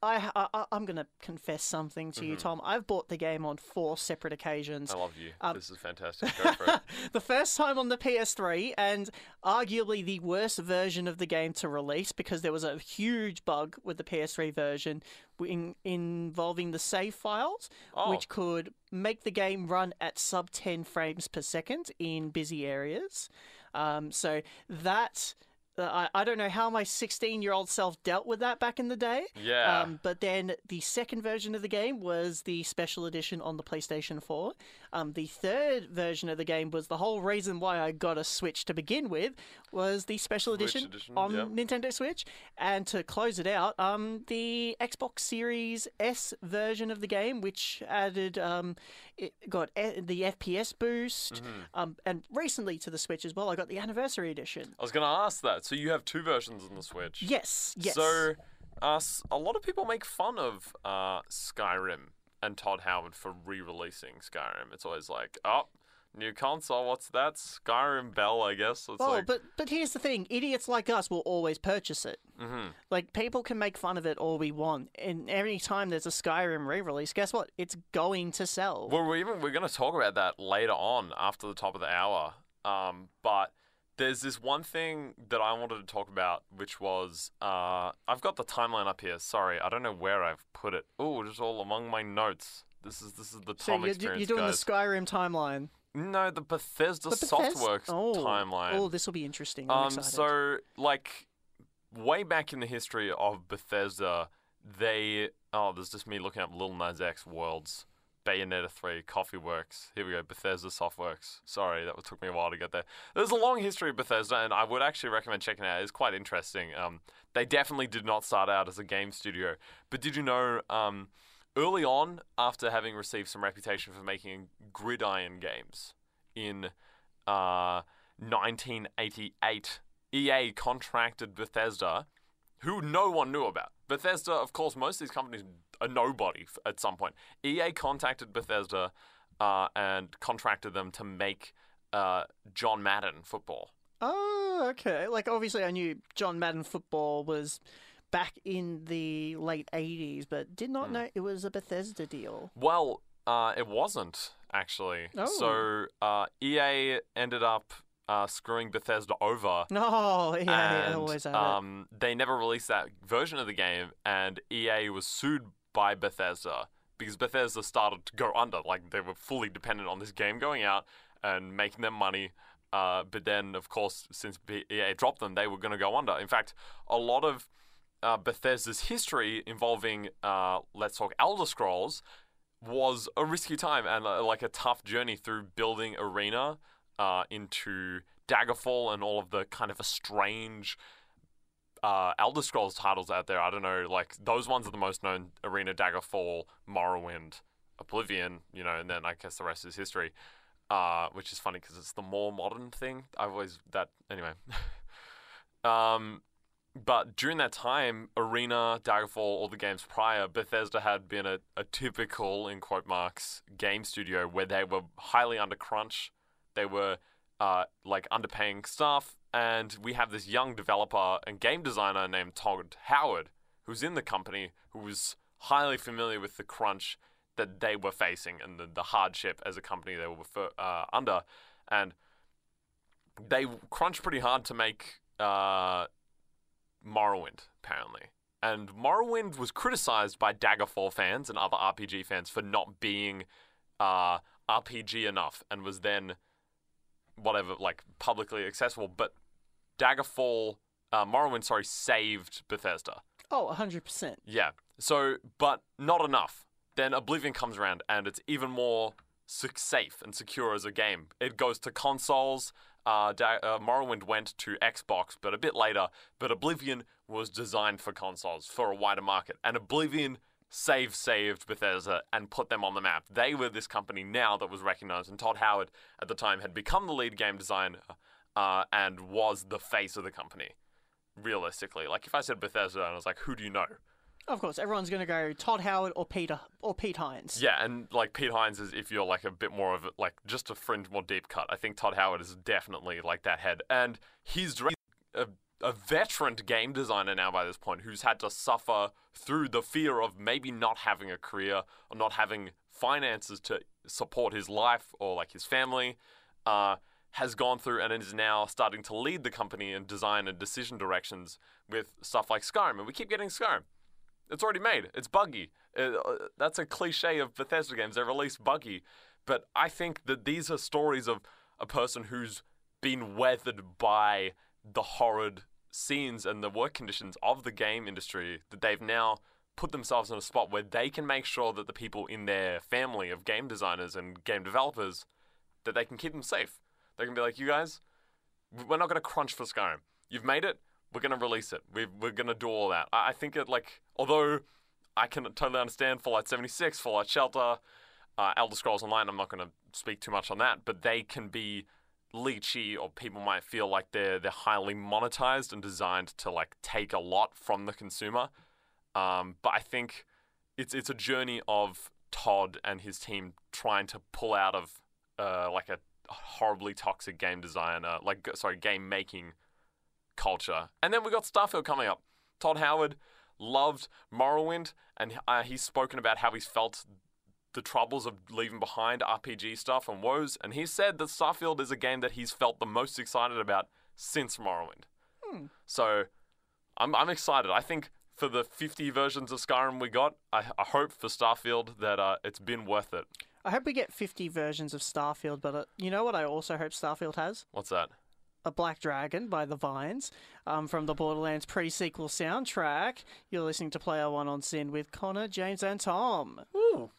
I, I I'm gonna confess something to you, Mm-hmm. Tom. I've bought the game on four separate occasions. I love you. Um, this is fantastic. Go for it. the first time on the PS3, and arguably the worst version of the game to release because there was a huge bug with the PS3 version in, involving the save files, Oh. which could make the game run at sub 10 frames per second in busy areas. Um, so that. uh, I, I don't know how my 16 year old self dealt with that back in the day. Yeah. Um, but then the second version of the game was the special edition on the PlayStation 4. Um, the third version of the game was the whole reason why I got a Switch to begin with was the special edition, edition, on yep. Nintendo Switch. And to close it out, um, the Xbox Series S version of the game, which added um, it got e- the FPS boost. Mm-hmm. Um, and recently to the Switch as well, I got the Anniversary Edition. I was going to ask that. So, you have two versions on the Switch. Yes, yes. So, uh, a lot of people make fun of uh, Skyrim and Todd Howard for re-releasing Skyrim. It's always like, oh, new console. What's that? Skyrim Bell, I guess. It's Oh, like, but but here's the thing: idiots like us will always purchase it. Mhm. Like people can make fun of it all we want, and every time there's a Skyrim re-release, guess what? It's going to sell. Well, we're even we're going to talk about that later on after the top of the hour. Um, but there's this one thing that I wanted to talk about, which was uh, I've got the timeline up here. Sorry, I don't know where I've put it. Oh, just all among my notes. This is this is the so Tom you're, experience, you're doing guys. the Skyrim timeline. no, the Bethesda, The Bethesda- Softworks oh, timeline. Oh, this will be interesting. I'm Um, excited. so like way back in the history of Bethesda, they oh, there's just me looking up Lil Nas X worlds, Bayonetta three, Coffee Works. Here we go, Bethesda Softworks. Sorry, that took me a while to get there. There's a long history of Bethesda, and I would actually recommend checking it out. It's quite interesting. Um, they definitely did not start out as a game studio, but did you know? Um, early on, after having received some reputation for making gridiron games, in uh, 1988, EA contracted Bethesda, who no one knew about. Bethesda, of course, most of these companies are nobody at some point. EA contacted Bethesda uh, and contracted them to make uh, John Madden football. oh, okay. Like obviously, I knew John Madden football was back in the late '80s, but did not know it was a Bethesda deal. Well, uh, it wasn't actually. Oh. So uh, EA ended up uh, screwing Bethesda over. No, yeah, yeah, and, always um, they never released that version of the game, and EA was sued by Bethesda because Bethesda started to go under. Like they were fully dependent on this game going out and making them money. Uh, but then, of course, since EA dropped them, they were going to go under. In fact, a lot of uh, Bethesda's history involving uh, Let's Talk Elder Scrolls was a risky time and uh, like a tough journey through building Arena uh, into Daggerfall and all of the kind of a strange uh, Elder Scrolls titles out there. I don't know, like those ones are the most known: Arena, Daggerfall, Morrowind, Oblivion. You know, and then I guess the rest is history. Uh, which is funny because it's the more modern thing. I've always that anyway. um, but during that time, Arena, Daggerfall, all the games prior, Bethesda had been a, a typical, in quote marks, game studio where they were highly under crunch. They were uh, like underpaying staff, and we have this young developer and game designer named Todd Howard, who's in the company, who was highly familiar with the crunch that they were facing and the, the hardship as a company they were for, uh, under. And they crunched pretty hard to make uh, Morrowind, apparently. And Morrowind was criticized by Daggerfall fans and other RPG fans for not being uh, RPG enough and was then whatever, like publicly accessible. But Daggerfall, uh, Morrowind, sorry, saved Bethesda. oh, 100%. Yeah. So, but not enough. Then Oblivion comes around and it's even more safe and secure as a game. It goes to consoles. Uh, da- uh, Morrowind went to Xbox, but a bit later. But Oblivion was designed for consoles for a wider market, and Oblivion save saved Bethesda and put them on the map. They were this company now that was recognized, and Todd Howard at the time had become the lead game designer uh, and was the face of the company. Realistically, like if I said Bethesda and I was like, "Who do you know?" Of course, everyone's going to go Todd Howard or Peter or Pete Hines. Yeah, and like Pete Hines is if you're like a bit more of a, like just a fringe more deep cut. I think Todd Howard is definitely like that head, and he's dir- a, a veteran game designer now by this point who's had to suffer through the fear of maybe not having a career or not having finances to support his life or like his family. Uh, has gone through and is now starting to lead the company in design and decision directions with stuff like Skyrim, and we keep getting Skyrim. It's already made. It's buggy. Uh, uh, that's a cliche of Bethesda games. They release buggy. But I think that these are stories of a person who's been weathered by the horrid scenes and the work conditions of the game industry that they've now put themselves in a spot where they can make sure that the people in their family of game designers and game developers that they can keep them safe. They can be like, you guys, we're not going to crunch for Skyrim. You've made it. We're going to release it. we we're going to do all that. I, I think it, like, although I can totally understand Fallout 76, Fallout Shelter, uh, Elder Scrolls Online, I'm not going to speak too much on that, but they can be leechy or people might feel like they're they're highly monetized and designed to like take a lot from the consumer. Um, but I think it's it's a journey of Todd and his team trying to pull out of uh, like a horribly toxic game designer, like sorry, game making culture. And then we got Starfield coming up. Todd Howard loved Morrowind, and uh, he's spoken about how he's felt the troubles of leaving behind RPG stuff and woes. And he said that Starfield is a game that he's felt the most excited about since Morrowind. So I'm, I'm excited. I think for the 50 versions of Skyrim we got, I, I hope for Starfield that uh, it's been worth it. I hope we get 50 versions of Starfield, but uh, you know what I also hope Starfield has? What's that? A Black Dragon by The Vines um, from the Borderlands pre sequel soundtrack. You're listening to Player One on SYN with Connor, James, and Tom. Ooh.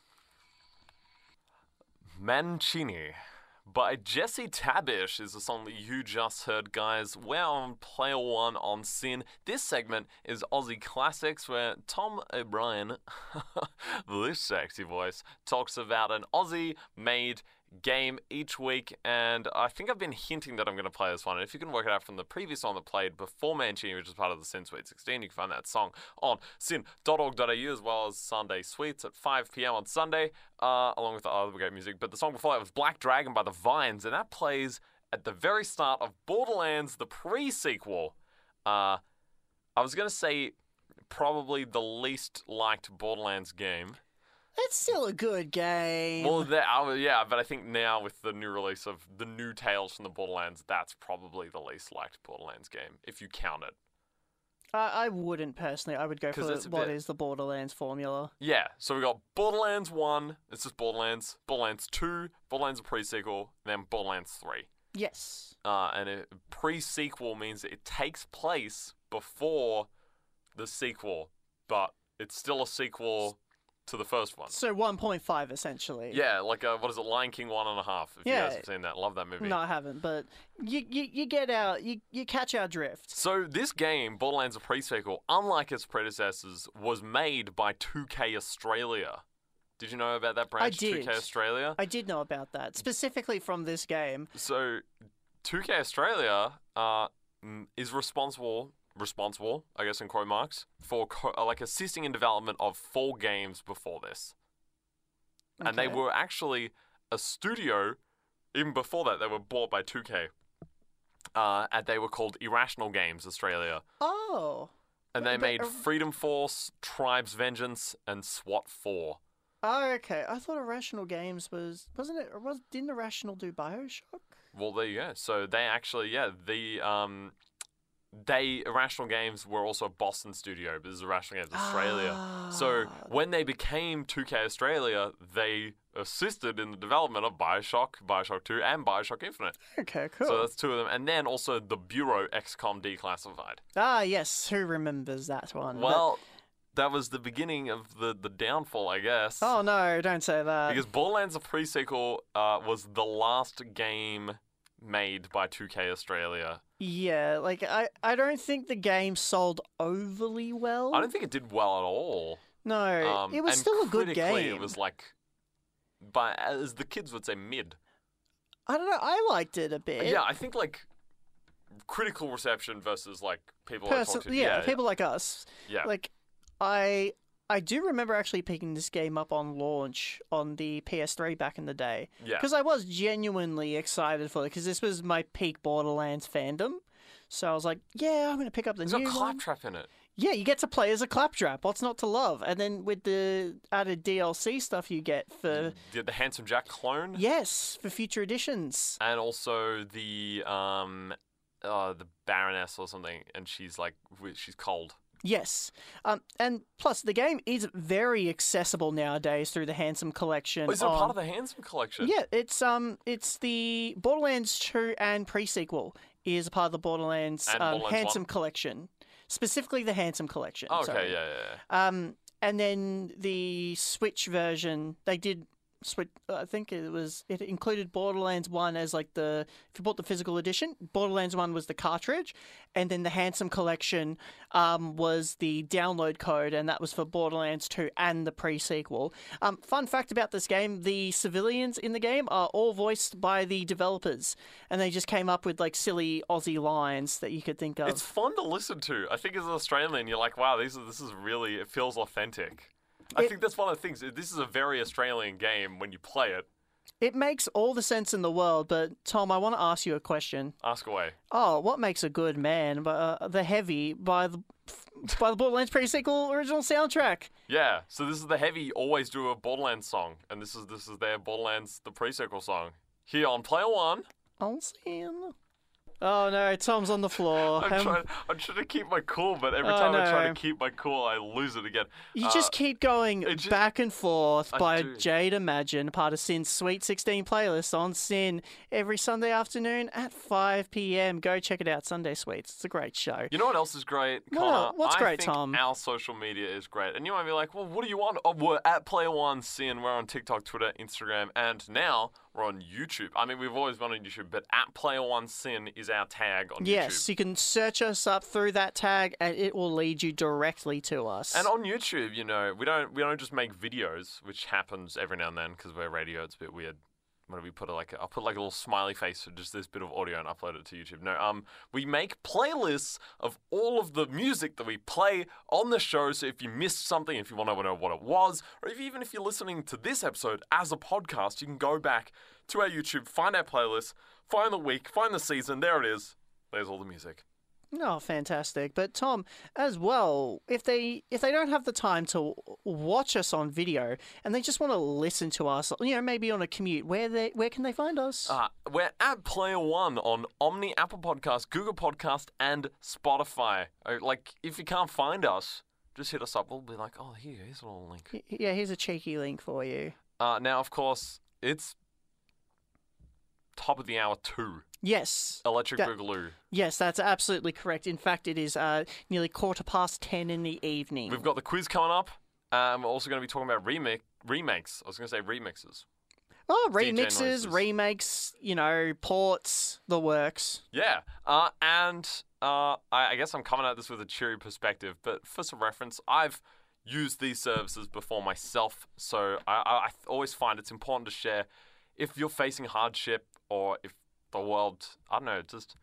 Mancini by Jesse Tabish is the song that you just heard, guys. We're on Player One on SYN. This segment is Aussie Classics, where Tom O'Brien, this sexy voice, talks about an Aussie made game each week. And I think I've been hinting that I'm going to play this one. And if you can work it out from the previous one that played before Mancini, which is part of the SYN Suite 16, you can find that song on syn.org.au as well as Sunday Suites at 5 p.m. on Sunday, uh, along with the other great music. But the song before that was Black Dragon by the Vines, and that plays at the very start of Borderlands, the pre sequel. Uh, I was going to say probably the least liked Borderlands game. It's still a good game. Well, that, I was- yeah, but I think now with the new release of the new Tales from the Borderlands, that's probably the least liked Borderlands game, if you count it. I, I wouldn't personally. I would go for it's a what is bit- the Borderlands formula. Yeah, so we got Borderlands 1, it's just Borderlands, Borderlands 2, Borderlands a pre-sequel, then Borderlands 3. Yes. Uh, and a pre-sequel means it takes place before the sequel, but it's still a sequel to the first one. So 1.5 essentially. Yeah, like uh what is it, Lion King one and a half? If you Yeah. guys have seen that, love that movie. No, I haven't, but you, you, you get out, you, you catch our drift. So this game, Borderlands a pre-sequel, unlike its predecessors, was made by 2K Australia. Did you know about that branch, did. 2K Australia? I did know about that, specifically from this game. So 2K Australia uh, mm, is responsible, responsible, I guess in quote marks, for co- uh, like assisting in development of four games before this, and they were actually a studio. Even before that, they were bought by 2K. Uh, and they were called Irrational Games Australia. Oh. And they But- made Freedom Force, Tribes Vengeance, and SWAT 4. Oh, okay. I thought Irrational Games was wasn't it? Was didn't Irrational do Bioshock? Well, there you go. So they actually, yeah, the um, they Irrational Games were also a Boston studio, but this is Irrational Games Australia. So Ah. when they became 2K Australia, they assisted in the development of Bioshock, Bioshock 2, and Bioshock Infinite. Okay, cool. So that's two of them, and then also the Bureau XCOM Declassified. ah, yes. Who remembers that one? But- Well, that was the beginning of the the downfall, I guess. oh no! Don't say that. Because Borderlands the pre-sequel uh, was the last game made by 2K Australia. Yeah, like I, I don't think the game sold overly well. I don't think it did well at all. No, Um, it was still a good game. It was like, by as the kids would say, mid. I don't know. I liked it a bit. yeah, I think like critical reception versus like people Person- to. yeah, people like us. yeah. Like, I I do remember actually picking this game up on launch on the PS3 back in the day. Yeah. Because I was genuinely excited for it because this was my peak Borderlands fandom. So I was like, yeah, I'm going to pick up the There's new got one. claptrap in it. Yeah, you get to play as a claptrap. What's not to love? And then with the added DLC stuff you get for The, the Handsome Jack clone. yes, for future editions. And also the um, uh, the Baroness or something, and she's like, she's cold. Yes. Um, and plus the game is very accessible nowadays through the Handsome collection. Oh, is it part of the Handsome collection? Yeah, it's um, it's the Borderlands two and pre-sequel is a part of the Borderlands, um, Borderlands Handsome 1? collection, specifically the Handsome collection. Oh, okay, sorry. yeah, yeah, yeah. Um, and then the Switch version, they did switch. I think it was it included Borderlands One as like the if you bought the physical edition, Borderlands One was the cartridge, and then the Handsome Collection um, was the download code, and that was for Borderlands Two and the pre-sequel. Um, fun fact about this game: the civilians in the game are all voiced by the developers, and they just came up with like silly Aussie lines that you could think of. It's fun to listen to. I think as an Australian, you're like, wow, these are, this is really, it feels authentic. I It- think that's one of the things. This is a very Australian game when you play it. It makes all the sense in the world, but Tom, I want to ask you a question. Ask away. Oh, what makes a good man? Uh, the heavy by the by the Borderlands pre-sequel original soundtrack. Yeah. So this is the heavy always do a Borderlands song, and this is this is their Borderlands the pre-sequel song. Here on player one, I'll see him. Oh no, Tom's on the floor. I'm Um, trying. I'm trying to keep my cool, but every Oh, time I try to keep my cool, I lose it again. you Uh, just keep going it ju- back and forth I by do. Jade Imagine, part of SYN's Sweet 16 playlist on SYN every Sunday afternoon at 5 p.m. Go check it out, Sunday Sweets. It's a great show. You know what else is great? Connor? el- what's I great, Tom? Our social media is great. And you might be like, well, what do you want? Oh, we're at Player One SYN. We're on TikTok, Twitter, Instagram, and now we're on YouTube. I mean, we've always been on YouTube, but at Player One SYN is our tag on Yes, YouTube. Yes, you can search us up through that tag, and it will lead you directly to us. And on YouTube, you know, we don't we don't just make videos, which happens every now and then because we're radio. It's a bit weird. What do we put it like? I'll put like a little smiley face for just this bit of audio and upload it to YouTube. No, um, we make playlists of all of the music that we play on the show. So if you missed something, if you want to know what it was, or if even if you're listening to this episode as a podcast, you can go back to our YouTube, find our playlist, find the week, find the season. There it is. There's all the music. Oh, fantastic! But Tom, as well, if they if they don't have the time to watch us on video and they just want to listen to us, you know, maybe on a commute, where they where can they find us? Uh, we're at Player One on Omny, Apple Podcast, Google Podcast, and Spotify. Uh, Like, if you can't find us, just hit us up. We'll be like, oh, here, here's a little link. Yeah, here's a cheeky link for you. Uh, now, of course, it's top of the hour two. Yes, Electric That- Boogaloo. yes, that's absolutely correct. In fact, it is uh, nearly quarter past ten in the evening. We've got the quiz coming up. Um, we're also going to be talking about remake remakes. I was going to say remixes. oh, remixes, remakes, you know, ports, the works. Yeah, uh, and uh, I, I guess I'm coming at this with a cheery perspective, but for some reference, I've used these services before myself, so I, I, I always find it's important to share if you're facing hardship or if the world, I don't know, just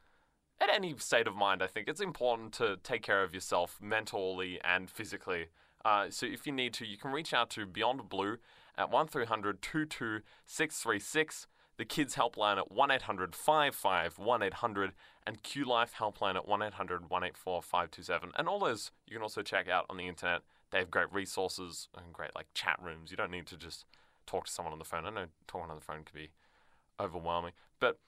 at any state of mind, I think it's important to take care of yourself mentally and physically. Uh, so if you need to, you can reach out to Beyond Blue at 1300 22 636, the Kids Helpline at 1 800 55 1 800, and Q Life Helpline at 1 800 184 527. And all those you can also check out on the internet. They have great resources and great like chat rooms. You don't need to just talk to someone on the phone. I know talking on the phone can be overwhelming, but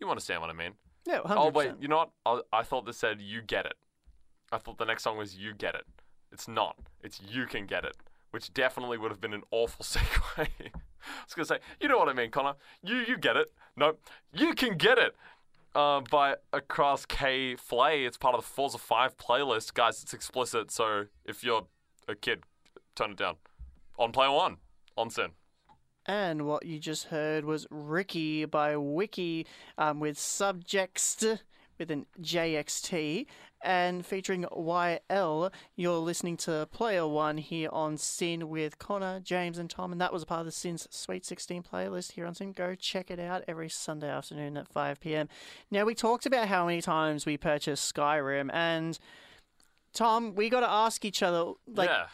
you understand what I mean. Yeah, 100%. Oh wait, you know what? I, I thought this said "You Get It." I thought the next song was "You Get It." It's not. It's "You Can Get It," which definitely would have been an awful segue. I was gonna say, you know what I mean, Connor? You you get it? No, you can get it. Uh, by Across K Flay. It's part of the Forza 5 playlist. Guys, it's explicit, so if you're a kid, turn it down. On player one, on SYN. And what you just heard was Ricky by Wiki um, with subjects with an JXT and featuring YL. You're listening to Player One here on SYN with Connor, James, and Tom, and that was a part of the SYN's Sweet 16 playlist here on SYN. Go check it out every Sunday afternoon at 5 p.m. Now, we talked about how many times we purchased Skyrim, and Tom, we got to ask each other, like, yeah.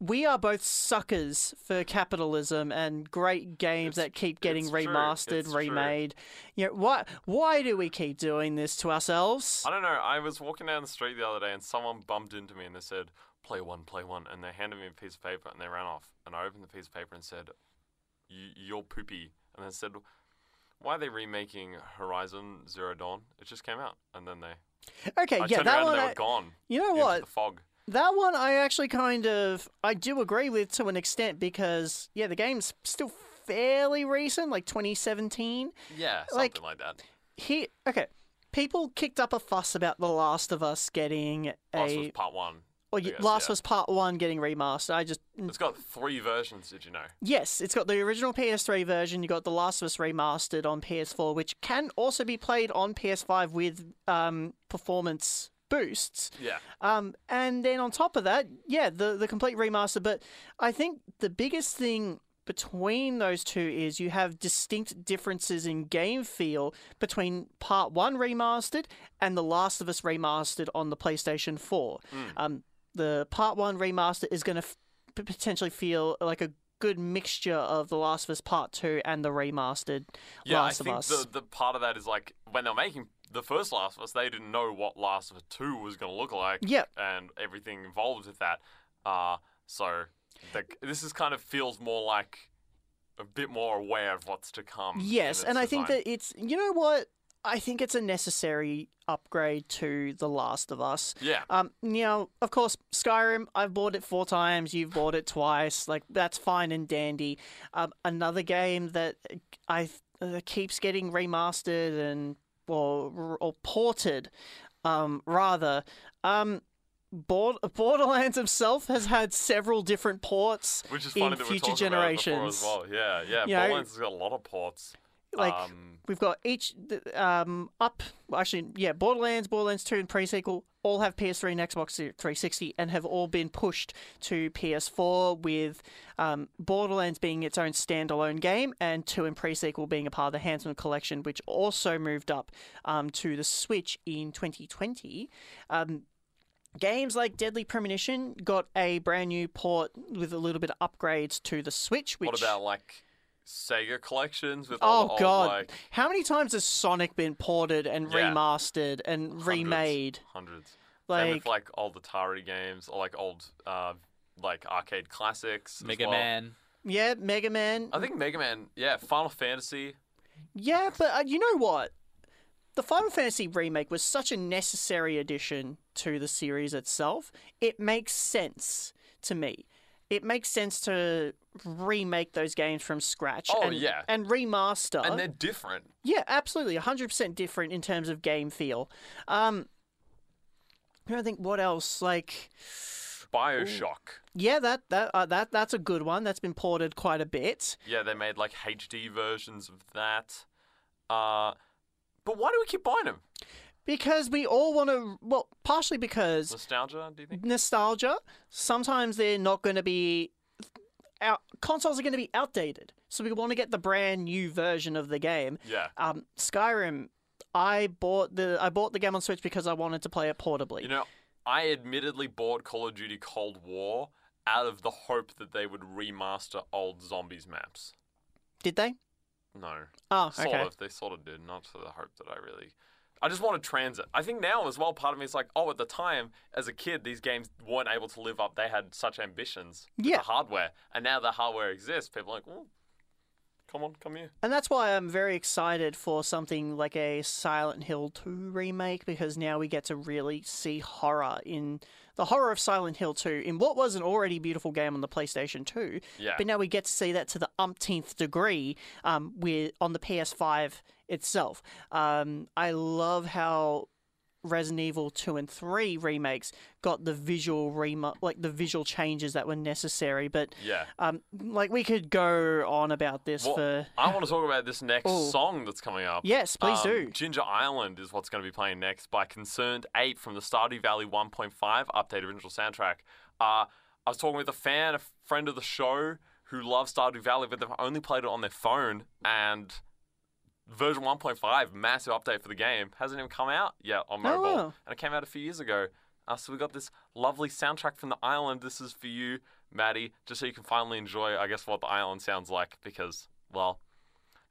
We are both suckers for capitalism and great games It's- that keep getting remastered, it's true. remade. You know, why why do we keep doing this to ourselves? I don't know. I was walking down the street the other day and someone bumped into me and they said, play one, play one. And they handed me a piece of paper and they ran off. And I opened the piece of paper and said, "You- you're poopy. And they said, why are they remaking Horizon Zero Dawn? It just came out. And then they. Okay, I yeah, that one. I, gone. you know what? The fog. That one I actually kind of I do agree with to an extent because yeah, the game's still fairly recent, like 2017. Yeah, something like- like, that. Here, okay. People kicked up a fuss about The Last of Us getting Last a was part one. or guess, Last yeah. of Us Part One getting remastered. I just It's got three versions, did you know? Yes, it's got the original PS3 version. You got The Last of Us remastered on PS4, which can also be played on PS5 with um, performance boosts. Yeah. Um, and then on top of that, yeah, the the complete remaster. But I think the biggest thing between those two is you have distinct differences in game feel between Part One remastered and The Last of Us remastered on the PlayStation Four. Um, the Part One remaster is going to f- potentially feel like a good mixture of The Last of Us Part Two and the remastered Yeah, Last I of think Us. the the part of that is like when they're making the first Last of Us, they didn't know what Last of Us Two was going to look like. Yep. and everything involved with that. Uh so the, this is kind of feels more like a bit more aware of what's to come. Yes, and I think that it's you know what I think it's a necessary upgrade to The Last of Us. yeah, Um, now, of course, Skyrim. I've bought it four times. You've bought it twice. Like that's fine and dandy. Um, another game that I uh, keeps getting remastered and or or ported, um, rather. Um, Board, Borderlands himself has had several different ports which is in funny that we're future talking about it before generations. as well. Yeah, yeah. You know, Borderlands has got a lot of ports. Like um, We've got each um up well, actually yeah Borderlands, Borderlands 2 and pre-sequel all have PS3 and Xbox 360 and have all been pushed to PS4 with um, Borderlands being its own standalone game and 2 and pre-sequel being a part of the Handsome collection which also moved up um, to the Switch in 2020. Um, Games like Deadly Premonition got a brand new port with a little bit of upgrades to the Switch. Which what about like Sega collections with all Oh the old, god, like how many times has Sonic been ported and Yeah. remastered and hundreds, remade? Hundreds. Same Like, with like old Atari games or like old uh, like arcade classics. as Mega well. Man. yeah, Mega Man. I think Mega Man. Yeah, Final Fantasy. Yeah, but uh, you know what? The Final Fantasy remake was such a necessary addition to the series itself. It makes sense to me. It makes sense to remake those games from scratch. Oh, and, yeah. and remaster. And they're different. Yeah, absolutely, hundred percent different in terms of game feel. Um, I don't think what else like. Bioshock. Yeah, that that uh, that that's a good one. That's been ported quite a bit. Yeah, they made like HD versions of that. Uh, but why do we keep buying them? Because we all want to, well, partially because Nostalgia? Do you think? nostalgia. Sometimes they're not going to be. Our consoles are going to be outdated, so we want to get the brand new version of the game. Yeah. Um, Skyrim, I bought the I bought the game on Switch because I wanted to play it portably. You know, I admittedly bought Call of Duty Cold War out of the hope that they would remaster old zombies maps. Did they? No. Oh, Sort okay. of. They sort of did, not for the hope that I really. I just wanted transit. I think now as well, part of me is like, oh, at the time, as a kid, these games weren't able to live up. They had such ambitions Yeah. the hardware. And now the hardware exists. People are like, oh, come on, come here. And that's why I'm very excited for something like a Silent Hill 2 remake because now we get to really see horror in the horror of Silent Hill 2 in what was an already beautiful game on the PlayStation 2. Yeah. But now we get to see that to the umpteenth degree um, with on the PS5 itself. Um, I love how Resident Evil 2 and 3 remakes got the visual remo- like the visual changes that were necessary, but Yeah. um, like we could go on about this Well, for I want to talk about this next Oh. song that's coming up. Yes, please Um, do. Ginger Island is what's going to be playing next by Concerned 8 from the Stardew Valley 1.5 update original soundtrack. Uh, I was talking with a fan, a friend of the show, who loves Stardew Valley, but they've only played it on their phone, and version 1.5, massive update for the game, hasn't even come out yet on Oh, mobile. wow. And it came out a few years ago. Uh, so we got this lovely soundtrack from the island. This is for you, Maddie, just so you can finally enjoy, I guess, what the island sounds like, because, well,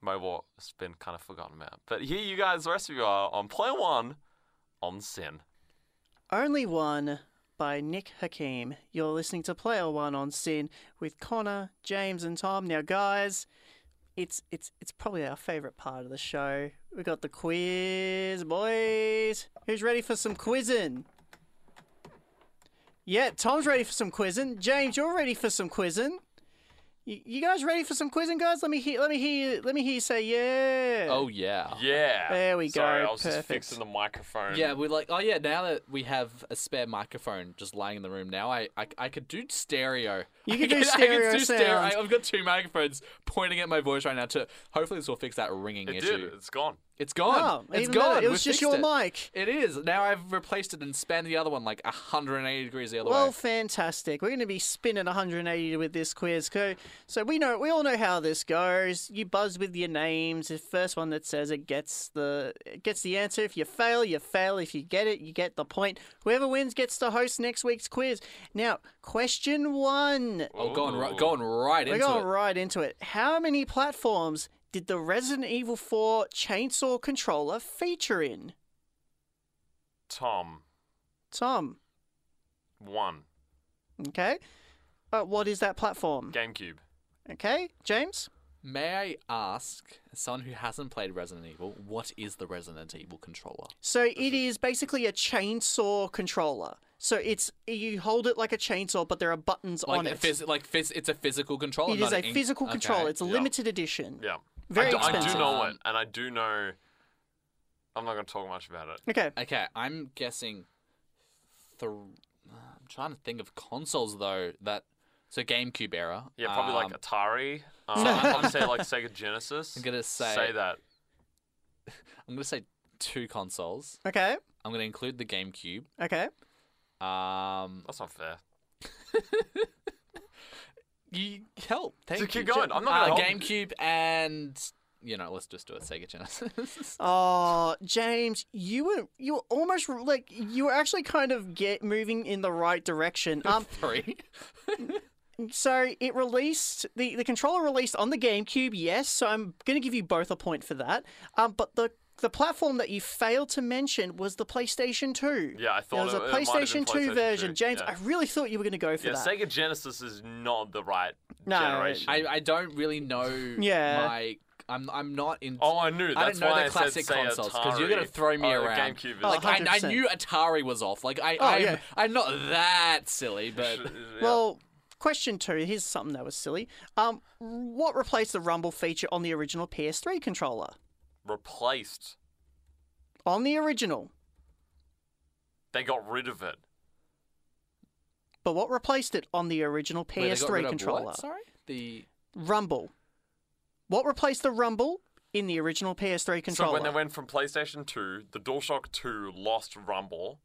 mobile has been kind of forgotten about. But here you guys, the rest of you are on Player One on SYN. Only One by Nick Hakim. You're listening to Player One on SYN with Connor, James, and Tom. Now, guys, it's it's it's probably our favorite part of the show. We got the quiz, boys. Who's ready for some quizzing? Yeah, Tom's ready for some quizzing. James, you're ready for some quizzing. You, you guys ready for some quizzing, guys? Let me hear. Let me hear. you- Let me hear you say yeah. Oh yeah. Yeah. There we Sorry, go, I was just fixing the microphone. Yeah, we're like, oh yeah. Now that we have a spare microphone just lying in the room, now I I, I could do stereo. You I can do I stereo do stereo. sound. I, I've got two microphones pointing at my voice right now. To hopefully this will fix that ringing It issue. did. It's gone. It's gone. Oh, it's even gone. better. It We was just your it. mic. It is. Now I've replaced it and spanned the other one like 180 degrees the other Well, way. Well, fantastic. We're going to be spinning 180 with this quiz. Co- So we know we all know how this goes. You buzz with your names. The first one that says it gets the it gets the answer. If you fail, you fail. If you get it, you get the point. Whoever wins gets to host next week's quiz. Now, question one. Oh, going right, going right We're into going it. right into it. How many platforms did the Resident Evil 4 chainsaw controller feature in? Tom. Tom. One. Okay. Uh, what is that platform? GameCube. Okay, James. May I ask, as someone who hasn't played Resident Evil, what is the Resident Evil controller? So it is basically a chainsaw controller. So it's you hold it like a chainsaw, but there are buttons Like on a it. phys- like phys- it's a physical controller. It is a an ink- physical okay. controller. It's a Yeah. limited edition. Yeah. Very I do, I do know it, and I do know. I'm not going to talk much about it. Okay. Okay, I'm guessing. Th- I'm trying to think of consoles though that. So GameCube era. Yeah, probably um, like Atari. Um, I'm going to say like Sega Genesis. I'm gonna say- say that. I'm gonna say two consoles. Okay. I'm gonna include the GameCube. Okay. Um, That's not fair. you help. Thank keep you. going. I'm not uh, gonna help. GameCube and you know, let's just do it. Sega Genesis. Oh, James, you were you were almost like you were actually kind of get moving in the right direction. Um, Three. So it released the the controller released on the GameCube, yes. So I'm going to give you both a point for that. Um, but the the platform that you failed to mention was the PlayStation 2. Yeah, I thought there was it- a it might have been PlayStation 2 version. 2, James, yeah. I really thought you were going to go for Yeah, that. Sega Genesis is not the right No, generation. I, I don't really know Yeah. my. I'm I'm not in. oh, I knew. I That's don't know why the classic I said say consoles because you're gonna throw me Oh, around. GameCube is Oh, Like I, I knew Atari was off. Like I, Oh, I'm, yeah. I'm not that silly, but Well, question two. Here's something that was silly. Um, what replaced the rumble feature on the original PS3 controller? replaced. On the original, They got rid of it. but what replaced it on the original Wait, they got PS3 rid of controller? What? Sorry, the Rumble. What replaced the rumble in the original PS3 controller? So when they went from PlayStation 2, the DualShock 2 lost Rumble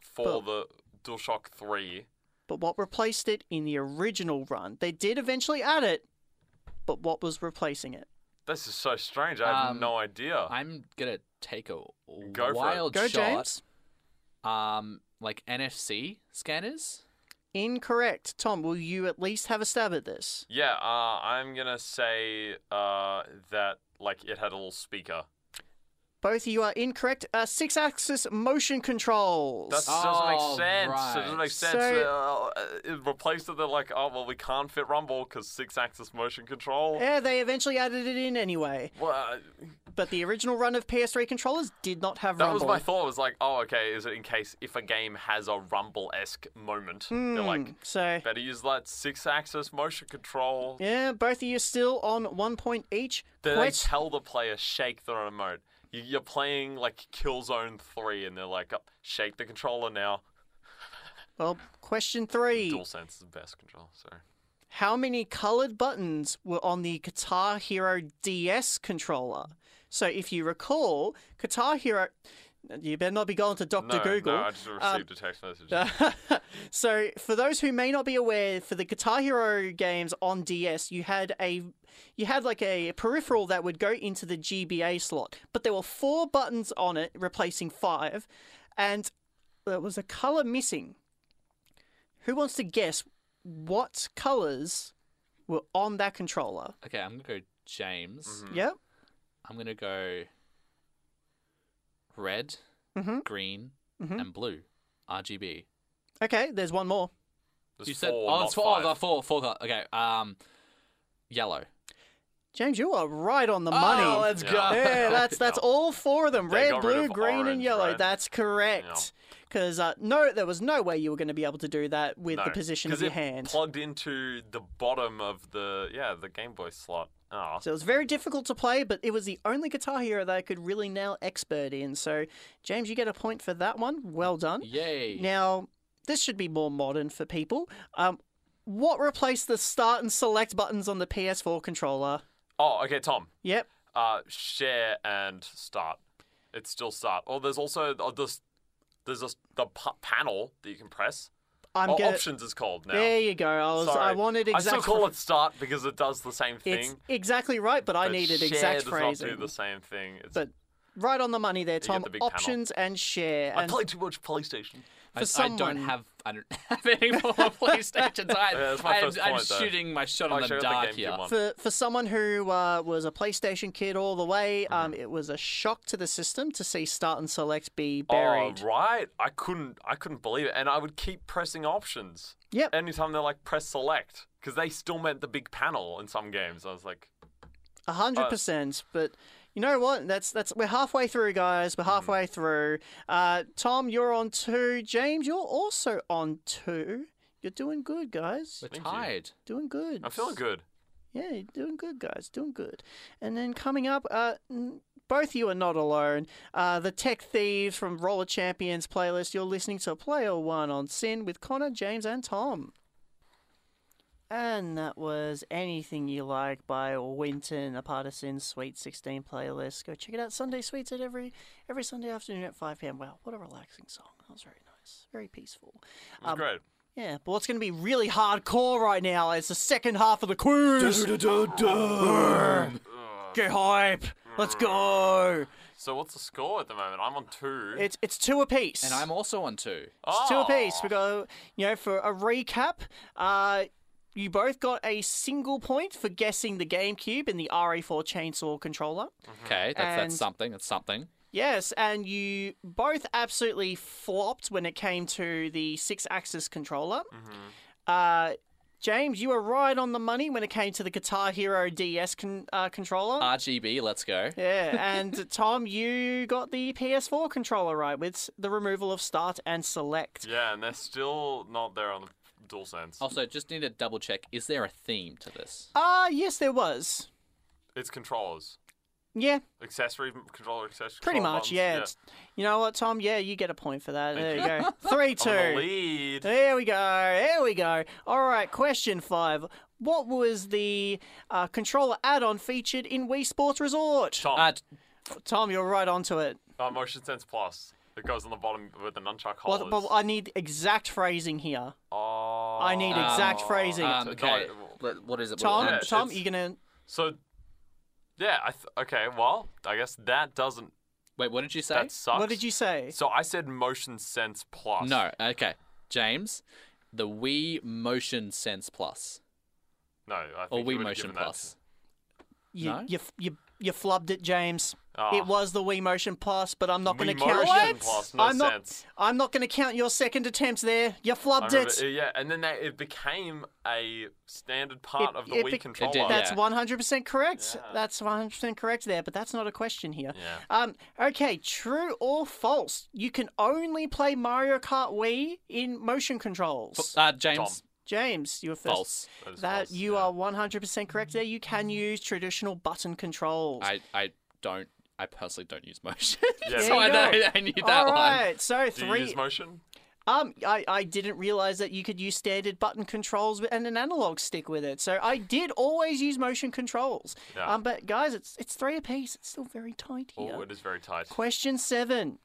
for But- the DualShock 3. But what replaced it in the original run? They did eventually add it, but what was replacing it? This is so strange. I have Um, no idea. I'm gonna take a Go for it. wild Go, shot. James. Um, like NFC scanners. Incorrect. Tom, will you at least have a stab at this? Yeah, uh, I'm gonna say uh, that like it had a little speaker. Both of you are incorrect. Uh, six-axis motion controls. That doesn't make sense. It doesn't make sense. So- uh, it replaced it. They're like, oh well, we can't fit Rumble because six-axis motion control. Yeah, they eventually added it in anyway. Well, uh, But the original run of PS3 controllers did not have Rumble. that rumble. was my thought. Was like, oh, okay. Is it in case if a game has a Rumble-esque moment? They're like, Hmm, so better use that six-axis motion control. yeah, both of you still on one point each. Then they Quest- tell the player shake the remote. You- You're playing like Killzone 3, and they're like, oh, shake the controller now. well, question three. DualSense is the best control. Sorry. How many colored buttons were on the Guitar Hero DS controller? So if you recall, Guitar Hero. You better not be going to Dr. No, Google. no, I just received a text message. so, for those who may not be aware, for the Guitar Hero games on DS, you had a you had like a peripheral that would go into the GBA slot, but there were four buttons on it, replacing five, and there was a color missing. Who wants to guess what colors were on that controller? Okay, I'm gonna go James. Mm-hmm. Yep. I'm gonna go red, Mhm. green, Mhm. and blue. RGB. Okay, there's one more. There's you said four, oh, it's four. five. Oh, the four, four. colour- Okay. Um, yellow. James, you are right on the money. Oh, let's Yeah. go. Yeah, that's that's all four of them: They red, blue, of green, and yellow. right? That's correct. Because uh, no, there was no way you were going to be able to do that with the position of your it hand. plugged into the bottom of the yeah the Game Boy slot. Oh, So it was very difficult to play, but it was the only Guitar Hero that I could really nail expert in. So, James, you get a point for that one. Well done. Yay. Now, this should be more modern for people. Um, what replaced the start and select buttons on the PS4 controller? oh, okay, Tom. Yep. Uh, share and start. It's still start. Oh, there's also oh, this. There's this, the p- panel that you can press. I'm oh, gonna. options is called now. There you go. I was. I wanted I still call it start because it does the same thing. It's exactly right, but I needed exact does phrasing. not do the same thing. It's, But right on the money there, Tom. the big panel. Options and share. I And play too much PlayStation. I, for I don't someone- have I don't have any more PlayStations. I, yeah, my I'm, first I'm point, shooting my shot Oh, in the sure, the dark GameCube here. for for someone who uh, was a PlayStation kid all the way, um, Mm-hmm. it was a shock to the system to see Start and Select be buried. Oh, right. I couldn't. I couldn't believe it, and I would keep pressing options. Yep. Anytime they're like press select, because they still meant the big panel in some games. I was like, A hundred percent. But you know what? That's that's we're halfway through, guys. We're Mm-hmm. halfway through. Uh, Tom, you're on two. James, you're also on two. You're doing good, guys. We're Thank tired. Doing good. I'm feeling good. Yeah, you're doing good, guys. Doing good. And then coming up, uh, both you are not alone. Uh, the Tech Thieves from Roller Champions playlist. You're listening to Player One on SYN with Connor, James, and Tom. And that was Anything You Like by Winton, a part of SYN's Sweet 16 playlist. Go check it out. Sunday Sweets at every every Sunday afternoon at 5 p.m. Wow, what a relaxing song. That was very nice. Very peaceful. It was Um, great. Yeah, but what's going to be really hardcore right now is the second half of the quiz. Get hype. Let's go. So what's the score at the moment? I'm on two. It's it's two apiece. And I'm also on two. It's two apiece. Oh. We go, you know, for a recap. Uh, you both got a single point for guessing the GameCube and the RE4 chainsaw controller. Okay, that's, And- that's something. That's something. Yes, and you both absolutely flopped when it came to the six axis controller. Uh, James, you were right on the money when it came to the Guitar Hero DS con- uh, controller. RGB, let's go. yeah, and Tom, you got the PS4 controller right with s- the removal of Start and Select. Yeah, and they're still not there on the DualSense. Also, just need to double check. Is there a theme to this? Ah, yes, there was. It's controllers. Yeah, Accessory controller accessory. pretty control much. buttons, Yeah. It's, you know what, Tom? Yeah, you get a point for that. There Thank you go. Three, two. I'm the lead. There we go. There we go. All right, question five. What was the uh, controller add-on featured in Wii Sports Resort? Tom, Uh, Tom, you're right onto it. uh, Motion Sense Plus. It goes on the bottom with the nunchuck Well, holders. but I need exact phrasing here. oh, I need exact phrasing. um, okay. no, what- what is it? Tom, Yeah, Tom, you gonna? So, yeah, I th- okay. Well, I guess that doesn't. Wait, what did you say? That sucks. What did you say? So I said Motion Sense Plus. No, okay. James, the Wii Motion Sense Plus. No, I think Or you Wii would've Motion given that Plus. You, No? you, you, you flubbed it, James. Ah. It was the Wii Motion Plus, but I'm not going to Wii count. Motion Plus, no I'm not. sense. I'm not going to count your second attempt there. You flubbed remember- it. uh, yeah, and then they, it became a standard part It- of the it Wii bec- controller. did, That's Yeah. 100% correct. Yeah. That's 100% correct there, but that's not a question here. Yeah. Um, okay, true or false? You can only play Mario Kart Wii in motion controls. Uh, James, Tom. James, you were first. false. That is That false, you yeah. are 100% correct there. You can use traditional button controls. I, I don't. I personally don't use motion. Yeah, so there I, you know, go. I knew All that one. right, so Do you three. use motion? Um, I, I didn't realize that you could use standard button controls and an analog stick with it. So I did always use motion controls. Yeah. Um, but guys, it's it's three apiece. It's still very tight here. Oh, it is very tight. Question seven.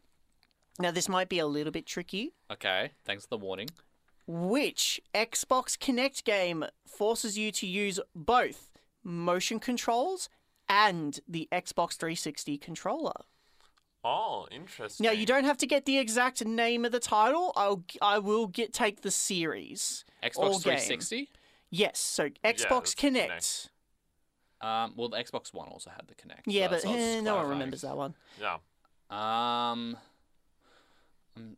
Now this might be a little bit tricky. Okay, thanks for the warning. Which Xbox Kinect game forces you to use both motion controls and the Xbox 360 controller? Oh, interesting. Now you don't have to get the exact name of the title. I'll I will get take the series. Xbox All game. 360. Yes, so Xbox Connect. Kinect. Um, well, the Xbox One also had the Kinect. Yeah, so but that's what I was eh, no one remembers that one. Yeah. Um, He's saying,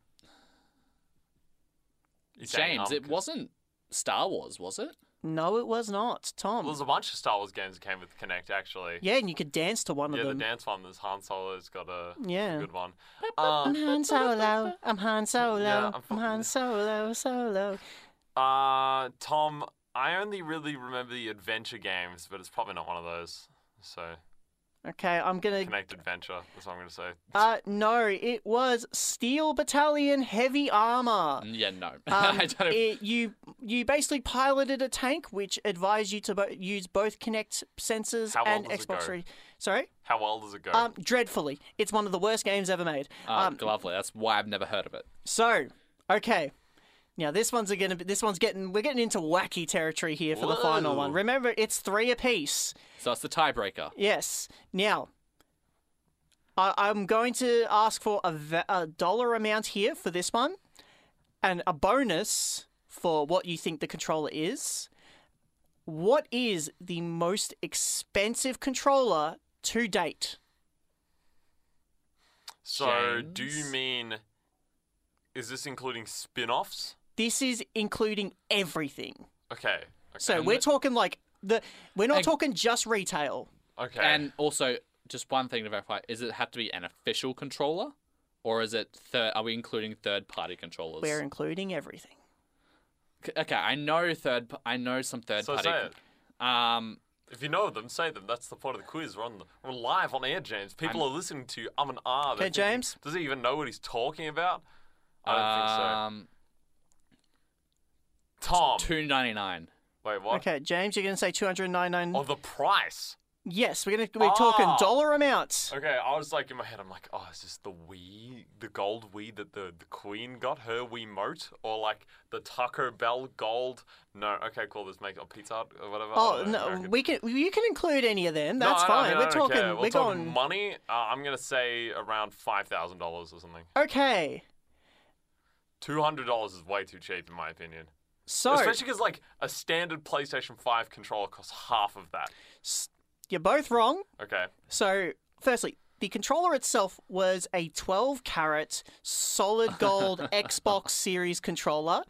James, it wasn't Star Wars, was it? No, it was not. Tom. Well, there's a bunch of Star Wars games that came with Kinect, actually. yeah, and you could dance to one Yeah, of them. Yeah, the dance one. There's Han Solo's got a Yeah. good one. I'm Um, Han Solo. I'm Han Solo. Yeah, I'm I'm Han Solo. Solo. uh, Tom, I only really remember the adventure games, but it's probably not one of those. So, Okay, I'm gonna. Kinect Adventure. That's what I'm going to say. Uh, no, it was Steel Battalion Heavy Armor. Mm, Yeah, no. Um, I don't it, you you basically piloted a tank which advised you to bo- use both Kinect sensors How and does it Xbox go? 3. Sorry, How well does it go? um, dreadfully. It's one of the worst games ever made. Oh, um, lovely. That's why I've never heard of it. So, okay. Now this one's gonna be. This one's getting. We're getting into wacky territory here for the final one. Remember, it's three apiece. So it's the tiebreaker. Yes. Now, I, I'm going to ask for a, a dollar amount here for this one, and a bonus for what you think the controller is. What is the most expensive controller to date? so, do you mean. Is this including spin offs? This is including everything. Okay. okay. So And we're the- talking like the. We're not And- talking just retail. Okay. And also, just one thing to verify: is it have to be an official controller, or is it third? Are we including third-party controllers? We're including everything. C- Okay, I know third. p- I know some so third-party. say it. Um, If you know them, say them. That's the point of the quiz. We're on the, we're live on air, James. People are listening to um and ah. They're Okay, thinking, James? Does he even know what he's talking about? I don't um, think so. Tom. two ninety nine. Wait, what? Okay, James, you're going to say 299. Oh, the price. Yes, we're going to. We're talking Ah. dollar amounts. Okay, I was like in my head, I'm like, oh, is this the Wii, the gold Wii that the, the Queen got, her Wii mote, or like the Taco Bell gold? No, okay, cool. Let's make it a Pizza Hut or whatever. Oh no, American- we can. You can include any of them. No, That's I- I fine. mean, I we're don't talking. care. We're, We're talking going. money. Uh, I'm gonna say around five thousand dollars or something. Okay. Two hundred dollars is way too cheap, in my opinion. So Especially because like a standard PlayStation 5 controller costs half of that. you're both wrong. Okay. So, firstly, the controller itself was a 12 carat solid gold Xbox Series controller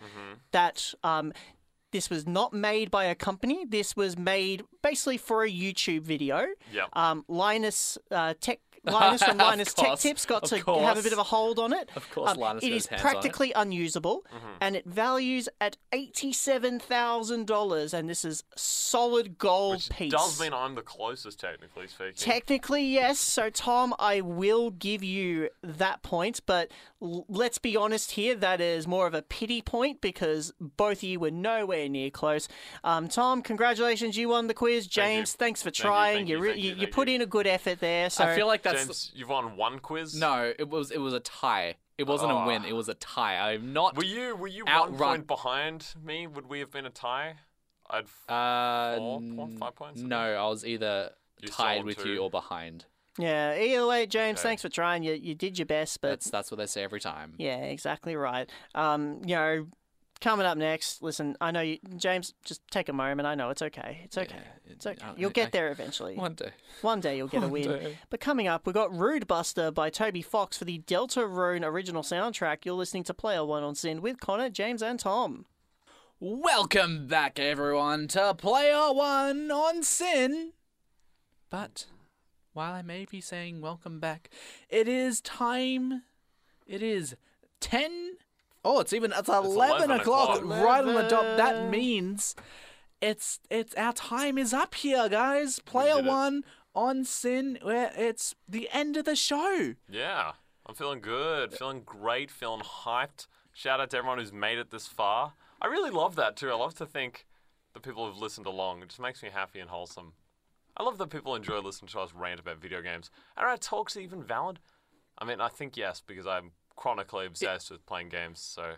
that um, this was not made by a company. This was made basically for a YouTube video. Yep. Um, Linus uh, Tech. Linus from Of Linus Tech Tips got of to have a bit of a hold on it. Of course, Um, Linus it got is his hands on it. practically unusable, and it values at eighty-seven thousand dollars. And this is solid gold Which piece. does mean I'm the closest, technically speaking. Technically, yes. So, Tom, I will give you that point, but l- let's be honest here. That is more of a pity point because both of you were nowhere near close. Um, Tom, congratulations, you won the quiz. you. James, thanks for Thank you, trying. thank you, re- thank you, you, thank put you. in a good effort there. So, I feel like that's James, you've won one quiz. no. It was it was a tie. It wasn't a win. Oh. It was a tie. I'm not. Were you were you one point behind me? Would we have been a tie? I'd f- Uh, Four point- five points, I No, I was either You tied with two. you or behind. yeah. Either way, James, Okay. thanks for trying. You you did your best, but That's that's what they say every time. Yeah, exactly right. Um, you know, coming up next, listen, I know you, James, just take a moment. I know it's okay. It's okay. It's okay. I- You'll I- get there eventually. One day. One day you'll get a win. day. But coming up, we've got Rude Buster by Toby Fox for the Deltarune original soundtrack. You're listening to Player One on SYN with Connor, James, and Tom. Welcome back, everyone, to Player One on SYN. But while I may be saying welcome back, it is time. It is ten. Oh, it's even it's eleven, 11 o'clock, o'clock. right on the dot. That means it's it's our time is up here, guys. Player. One on SYN, where it's the end of the show. yeah. I'm feeling good, feeling great, feeling hyped. Shout out to everyone who's made it this far. I really love that too. I love to think the people who've listened along. It just makes me happy and wholesome. I love that people enjoy listening to us rant about video games. Are our talks even valid? I mean, I think yes, because I'm chronically obsessed with playing games. So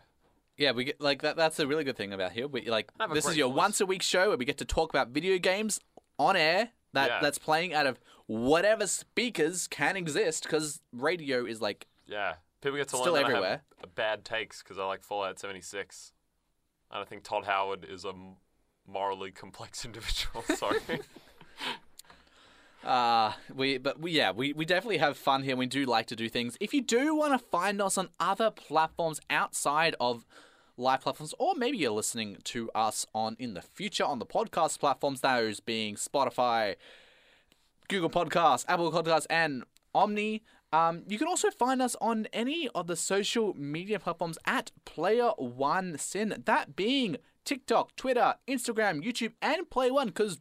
Yeah, we get like that. That's a really good thing about here. We like I have a this is your voice. once a week show where we get to talk about video games on air. That Yeah. that's playing out of whatever speakers can exist because radio is like yeah, people get to Still learn everywhere. bad takes because I like Fallout 76. And I think Todd Howard is a morally complex individual. Sorry. uh we but we, yeah we, we definitely have fun here. We do like to do things. If you do want to find us on other platforms outside of live platforms, or maybe you're listening to us on in the future on the podcast platforms, those being Spotify, Google Podcasts, Apple Podcasts, and Omny. Um, you can also find us on any of the social media platforms at Player One SYN. That being TikTok, Twitter, Instagram, YouTube, and Play One. Because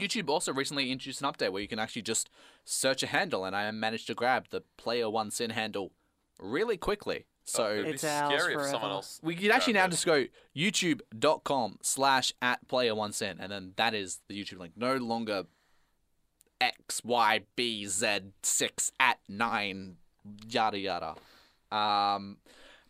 YouTube also recently introduced an update where you can actually just search a handle, and I managed to grab the Player One SYN handle really quickly. So It'd be It's ours scary if someone else. we could actually now it. just go youtube.com slash at player one cent and then that is the YouTube link. No longer X Y B Z six at nine yada yada. Um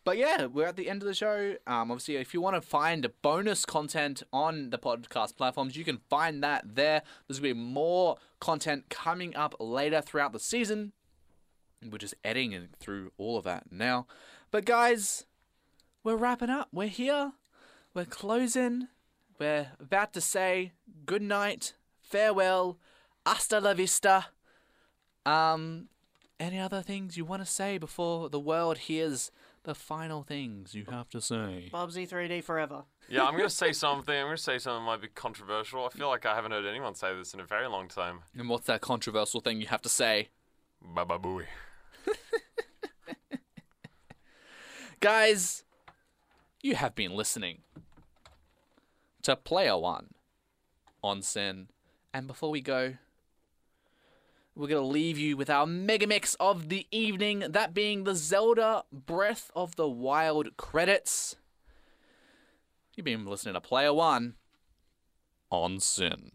but yeah, we're at the end of the show. Um, obviously, if you want to find bonus content on the podcast platforms, you can find that there. There's going to be more content coming up later throughout the season. We're just editing through all of that now. But guys, we're wrapping up. We're here. We're closing. We're about to say good night, farewell, hasta la vista. Um, any other things you want to say before the world hears the final things you have to say? Bubsy 3D forever. Yeah, I'm going to say something. I'm going to say something that might be controversial. I feel like I haven't heard anyone say this in a very long time. And what's that controversial thing you have to say? Baba booey. Guys, you have been listening to Player One on SYN. And before we go, we're going to leave you with our mega mix of the evening, that being the Zelda Breath of the Wild credits. You've been listening to Player One on SYN.